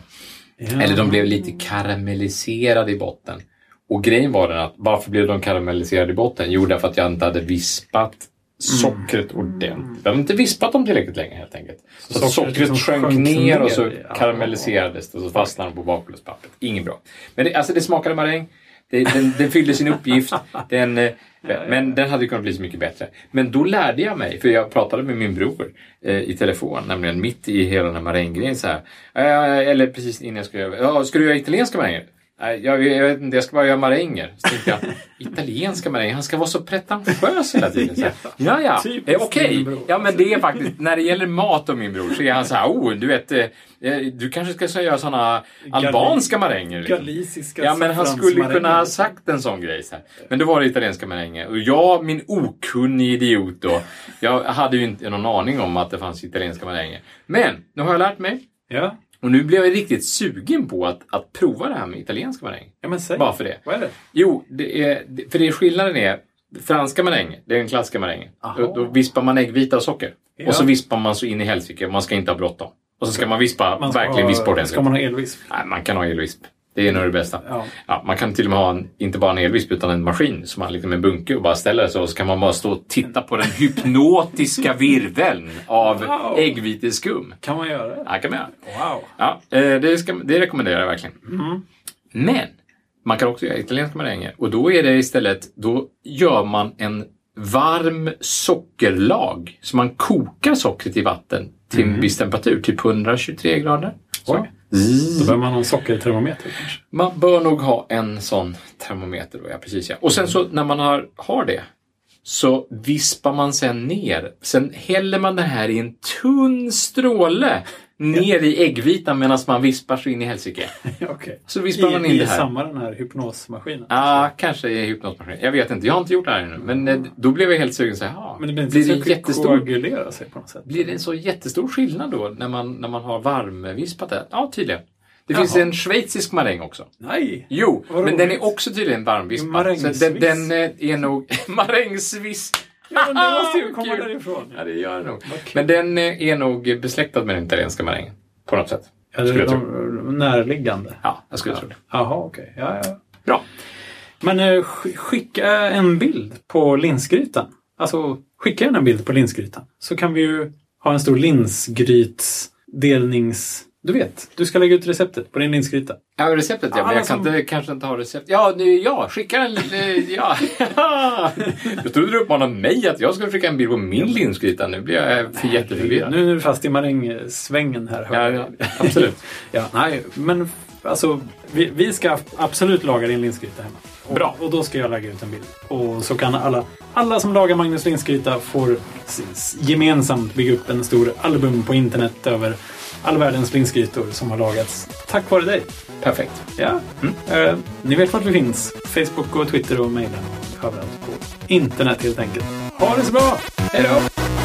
Ja. Eller de blev lite karamelliserade i botten. Och grejen var den att varför blev de karamelliserade i botten? Jo, därför att jag inte hade vispat sockret ordentligt. Jag hade inte vispat dem tillräckligt länge helt enkelt. Så, sockret sockret liksom sjönk, ner och så karamelliserades det och så fastnade de på bakplåtspappret. Inget bra. Men det, alltså det smakade maräng. Det, den, den fyllde sin uppgift. Den, eh, men den hade kunnat bli så mycket bättre. Men då lärde jag mig, för jag pratade med min bror eh, i telefon, nämligen mitt i hela den här maränggrejen så här. Eh, eller precis innan jag skulle göra, ja, ska du göra italienska maränger? Nej, jag, jag vet inte, jag ska bara göra maränger. Så tänkte jag, italienska maränger, han ska vara så pretentiös hela tiden. Så, här, ja, ja, eh, okej. bror. Ja, men det är faktiskt, när det gäller mat och min bror så är han så här, oh, du vet, eh, eh, du kanske ska så göra såna albanska maränger. Liksom. Galiciska Ja, men han skulle kunna ha sagt en sån grej. Så här. Men då var det italienska maränger. Och jag, min okunnig idiot då, jag hade ju inte någon aning om att det fanns italienska maränger. Men, nu har jag lärt mig. Ja, Och nu blev jag riktigt sugen på att, att prova det här med italienska maränger. ja men säg. Bara för det. Vad är det? Jo, det är, för det är skillnaden är franska maränger, det är den klassiska marängen. Då, då vispar man äggvita och socker. Ja. Och så vispar man så in i helsike. Man ska inte ha bråttom. Och så ska man vispa, Man ska verkligen ha- vispa ordentligt. Ska man ha elvisp? Nej, man kan ha elvisp. Det är nog det bästa. Ja. Ja, man kan till och med ha en, inte bara en elvisp utan en maskin som man liksom en bunke och bara ställer sig och så kan man bara stå och titta på den hypnotiska virveln av Wow. äggviteskum. Kan man göra det? Ja, kan man göra. Wow. Ja, eh, det, ska, det rekommenderar jag verkligen. Mm. Men man kan också göra italienska maränger och då är det istället, då gör man en varm sockerlag. Så man kokar sockret i vatten till en viss temperatur, typ 123 grader. Så. Oj. Då behöver man ha en sockertermometer kanske. Man bör nog ha en sån termometer. Då, ja, precis, ja. Och sen så när man har, har det så vispar man sen ner. Sen häller man det här i en tunn stråle ner i äggvitan medan man vispar så in i helsike. Okej. Så vispar man in I, det I här. samma den här hypnosmaskinen? Ja, kanske i hypnosmaskin. Jag vet inte, jag har inte gjort det här ännu. Men eh, då blev jag helt sugen. Så här, ja, Men det blir blir det jättestor, sig på något sätt? blir det en så jättestor skillnad då när man, när man har varmvispat det? Ja, tydligen. Det Jaha. finns en schweizisk maräng också. Nej! Jo, men den är också tydligen varmvispad. Marängsviss. Den, den eh, är nog... marängsviss! Ja, men det måste ju komma därifrån. Ja, det gör det nog. Men den eh, är nog besläktad med den italienska marängen. På något sätt. Eller Skulle jag de närliggande? Ja, jag skulle tro det. Jaha, okej. Ja, ja. Bra. Men eh, sk- skicka en bild på linsgrytan. Alltså, skicka gärna en bild på linsgrytan. Så kan vi ju ha en stor linsgrytsdelnings... Du vet, du ska lägga ut receptet på din linsgryta. Ja, receptet ja. Men jag kan som- inte, kanske inte ha recept. Ja, nu, ja, skicka en... eh, Ja. jag trodde du uppmanade mig att jag skulle skicka en bild på min linsgryta. Nu blir jag för jätteförvirrad. Nu är du fast i marängsvängen här. Ja, ja, absolut. ja, nej, men alltså, vi, vi ska absolut laga din linsgryta hemma. Och, Bra. Och då ska jag lägga ut en bild. Och så kan alla, alla som lagar Magnus linsgryta får gemensamt bygga upp en stor album på internet över all världens linsgrytor som har lagats tack vare dig. Perfekt. Ja. Eh, ni vet vart vi finns. Facebook och Twitter och mejlen överallt på internet helt enkelt. Ha det så bra! Hej då!